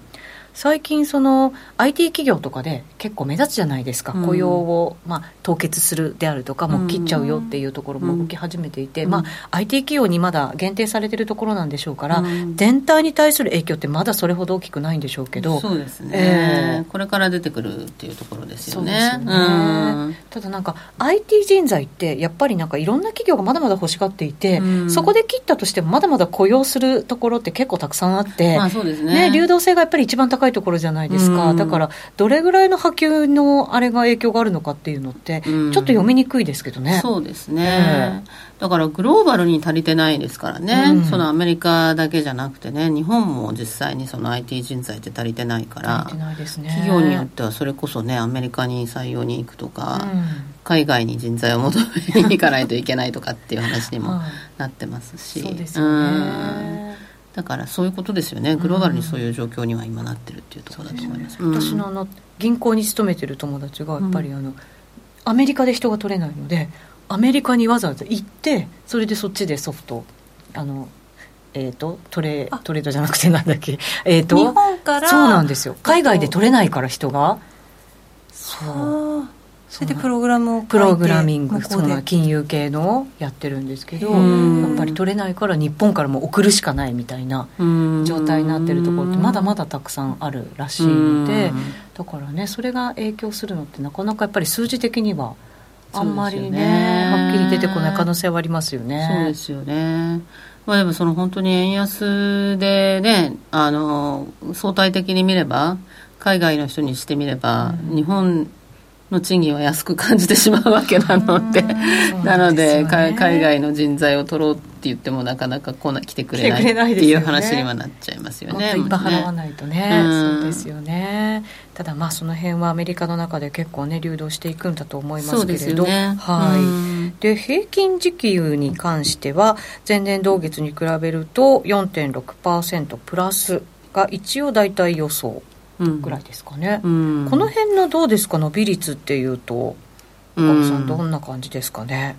最近その IT 企業とかで結構目立つじゃないですか、うん、雇用を、まあ、凍結するであるとかもう切っちゃうよっていうところも動き始めていて、うん、まあ、IT 企業にまだ限定されてるところなんでしょうから、うん、全体に対する影響ってまだそれほど大きくないんでしょうけどそうですね、えー、これから出てくるっていうところですよね。よね。ただなんか IT 人材ってやっぱりなんかいろんな企業がまだまだ欲しがっていて、そこで切ったとしてもまだまだ雇用するところって結構たくさんあって、まあそうですね、ね流動性がやっぱり一番高いところじゃないですか、うん、だからどれぐらいの波及のあれが影響があるのかっていうのって、ちょっと読みにくいですけどね。そうですね、えー、だからグローバルに足りてないですからね、うん、そのアメリカだけじゃなくてね、日本も実際にその IT 人材って足りてないから、企業によってはそれこそね、アメリカに採用に行くとか、うん、海外に人材を求めに行かないといけないとかっていう話にもなってますし。そうですよね、だからそういうことですよね。グローバルにそういう状況には今なってるっていうところだと思います、うん、私のあの銀行に勤めてる友達がやっぱりあの、アメリカで人が取れないのでアメリカにわざわざ行ってそれでそっちでソフトあのえーと、トレトレードじゃなくてなんだっけ、えーと、日本から。そうなんですよ。海外で取れないから人が。そうそれでプログラムをプログラミングその金融系のやってるんですけどやっぱり取れないから日本からも送るしかないみたいな状態になってるところってまだまだたくさんあるらしいのでだからねそれが影響するのってなかなかやっぱり数字的にはあんまりね、ね、はっきり出てこない可能性はありますよね。そうですよね。まあ、でもその本当に円安でねあの相対的に見れば海外の人にしてみれば、うん、日本の賃金は安く感じてしまうわけなので、なので、ね、海外の人材を取ろうって言ってもなかなか来な来てくれないっていう話にはなっちゃいますよね。いっぱい払わないとね、うん、そうですよね。ただまあその辺はアメリカの中で結構ね流動していくんだと思いますけれど、ね、はい。で平均時給に関しては前年同月に比べると4.6%プラスが一応大体予想。ぐらいですかね、うん、この辺のどうですか伸び率っていうと岡部さんどんな感じですかね、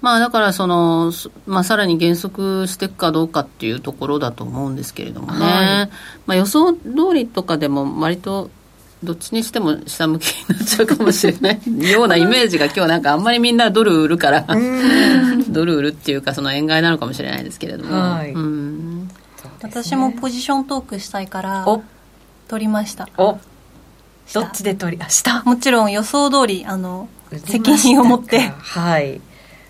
まあ、だからその、まあ、さらに減速していくかどうかっていうところだと思うんですけれどもね、はい、まあ、予想通りとかでも割とどっちにしても下向きになっちゃうかもしれないようなイメージが今日なんかあんまりみんなドル売るから ドル売るっていうかその円買いなのかもしれないですけれども、はい、私もポジショントークしたいから取りました。お。どっちで取りあしたもちろん予想通りあの責任を持って。はい。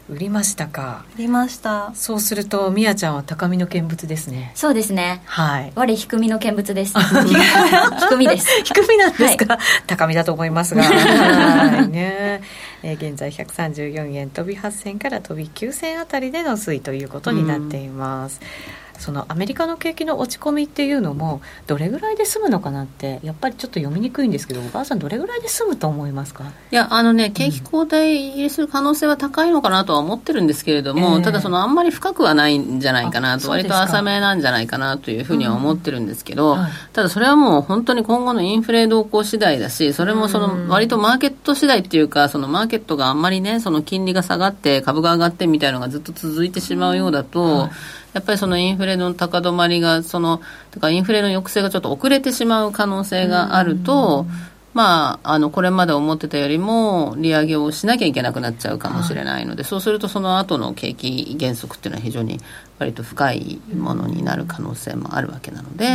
売りましたか。売りました。そうするとみやちゃんは高みの見物ですね。そうですね。はい。我低みの見物です。低みです。低みなんですか、はい、高みだと思いますが。はい。ね。えー、現在134円飛び8銭から飛び9銭あたりでの推移ということになっています、うんそのアメリカの景気の落ち込みっていうのもどれぐらいで済むのかなってやっぱりちょっと読みにくいんですけどお母さんどれぐらいで済むと思いますか？いやあのね景気後退する可能性は高いのかなとは思ってるんですけれども、うん、ただそのあんまり深くはないんじゃないかなと割と浅めなんじゃないかなというふうには思ってるんですけど、うんはい、ただそれはもう本当に今後のインフレ動向次第だしそれもその割とマーケット次第っていうかそのマーケットがあんまりねその金利が下がって株が上がってみたいなのがずっと続いてしまうようだと、うん。はいやっぱりそのインフレの高止まりがそのだからインフレの抑制がちょっと遅れてしまう可能性があると、まあ、あのこれまで思ってたよりも利上げをしなきゃいけなくなっちゃうかもしれないので、はい、そうするとその後の景気減速っていうのは非常に割と深いものになる可能性もあるわけなので、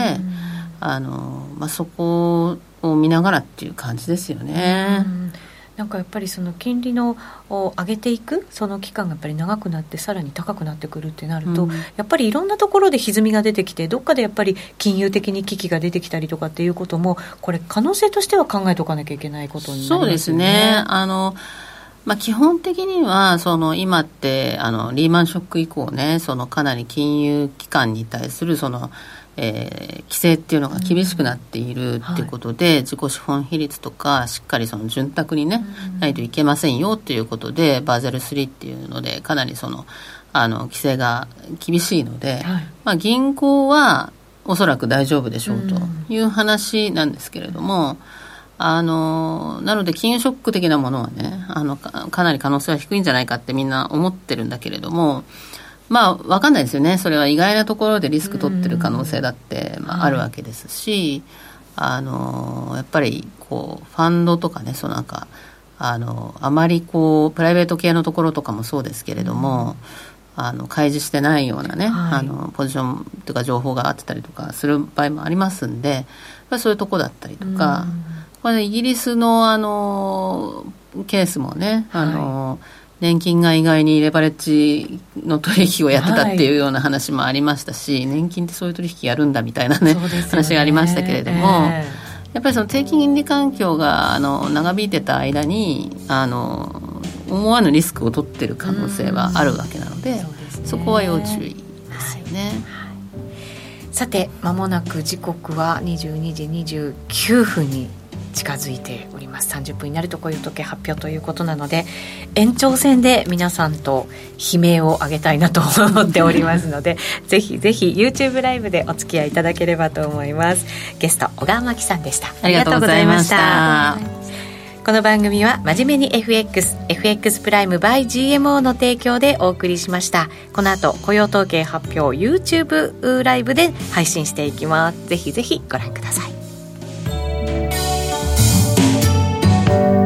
あのまあ、そこを見ながらっていう感じですよね。なんかやっぱりその金利のを上げていくその期間がやっぱり長くなってさらに高くなってくるってなると、うん、やっぱりいろんなところで歪みが出てきてどっかでやっぱり金融的に危機が出てきたりとかっていうこともこれ可能性としては考えておかなきゃいけないことになりますね。そうですねあのまあ、基本的にはその今ってあのリーマンショック以降ねそのかなり金融機関に対するそのえー、規制っていうのが厳しくなっているっていうことで、うんはい、自己資本比率とかしっかりその潤沢にね、うん、ないといけませんよっていうことでバーゼル3っていうのでかなりそのあの規制が厳しいので、はい、まあ、銀行はおそらく大丈夫でしょうという話なんですけれども、うん、あのなので金融ショック的なものはねあのかなり可能性は低いんじゃないかってみんな思ってるんだけれども。まあ、分かんないですよね、それは意外なところでリスク取ってる可能性だって、まあ、あるわけですし、はい、あのやっぱりこうファンドとかね、そのなんかあのあまりこうプライベート系のところとかもそうですけれども、あの開示してないようなね、はい、あのポジションとか情報があってたりとかする場合もありますんで、そういうとこだったりとか、これイギリスのあのケースもね、あの、はい年金が意外にレバレッジの取引をやってたっていうような話もありましたし、はい、年金ってそういう取引やるんだみたいなね、ね。話がありましたけれども、えー、やっぱりその低金利環境があの長引いてた間にあの思わぬリスクを取ってる可能性はあるわけなので、そ、ね、こは要注意ですよね。はい。さてまもなく時刻は22時29分に近づいております。30分になるとこういう時計発表ということなので延長戦で皆さんと悲鳴を上げたいなと思っておりますので ぜひぜひ YouTube ライブでお付き合いいただければと思います。ゲスト小川真紀さんでした。ありがとうございました。この番組は真面目に FX FX プライム by GMO の提供でお送りしました。この後雇用統計発表 YouTube ライブで配信していきます。ぜひぜひご覧ください thank you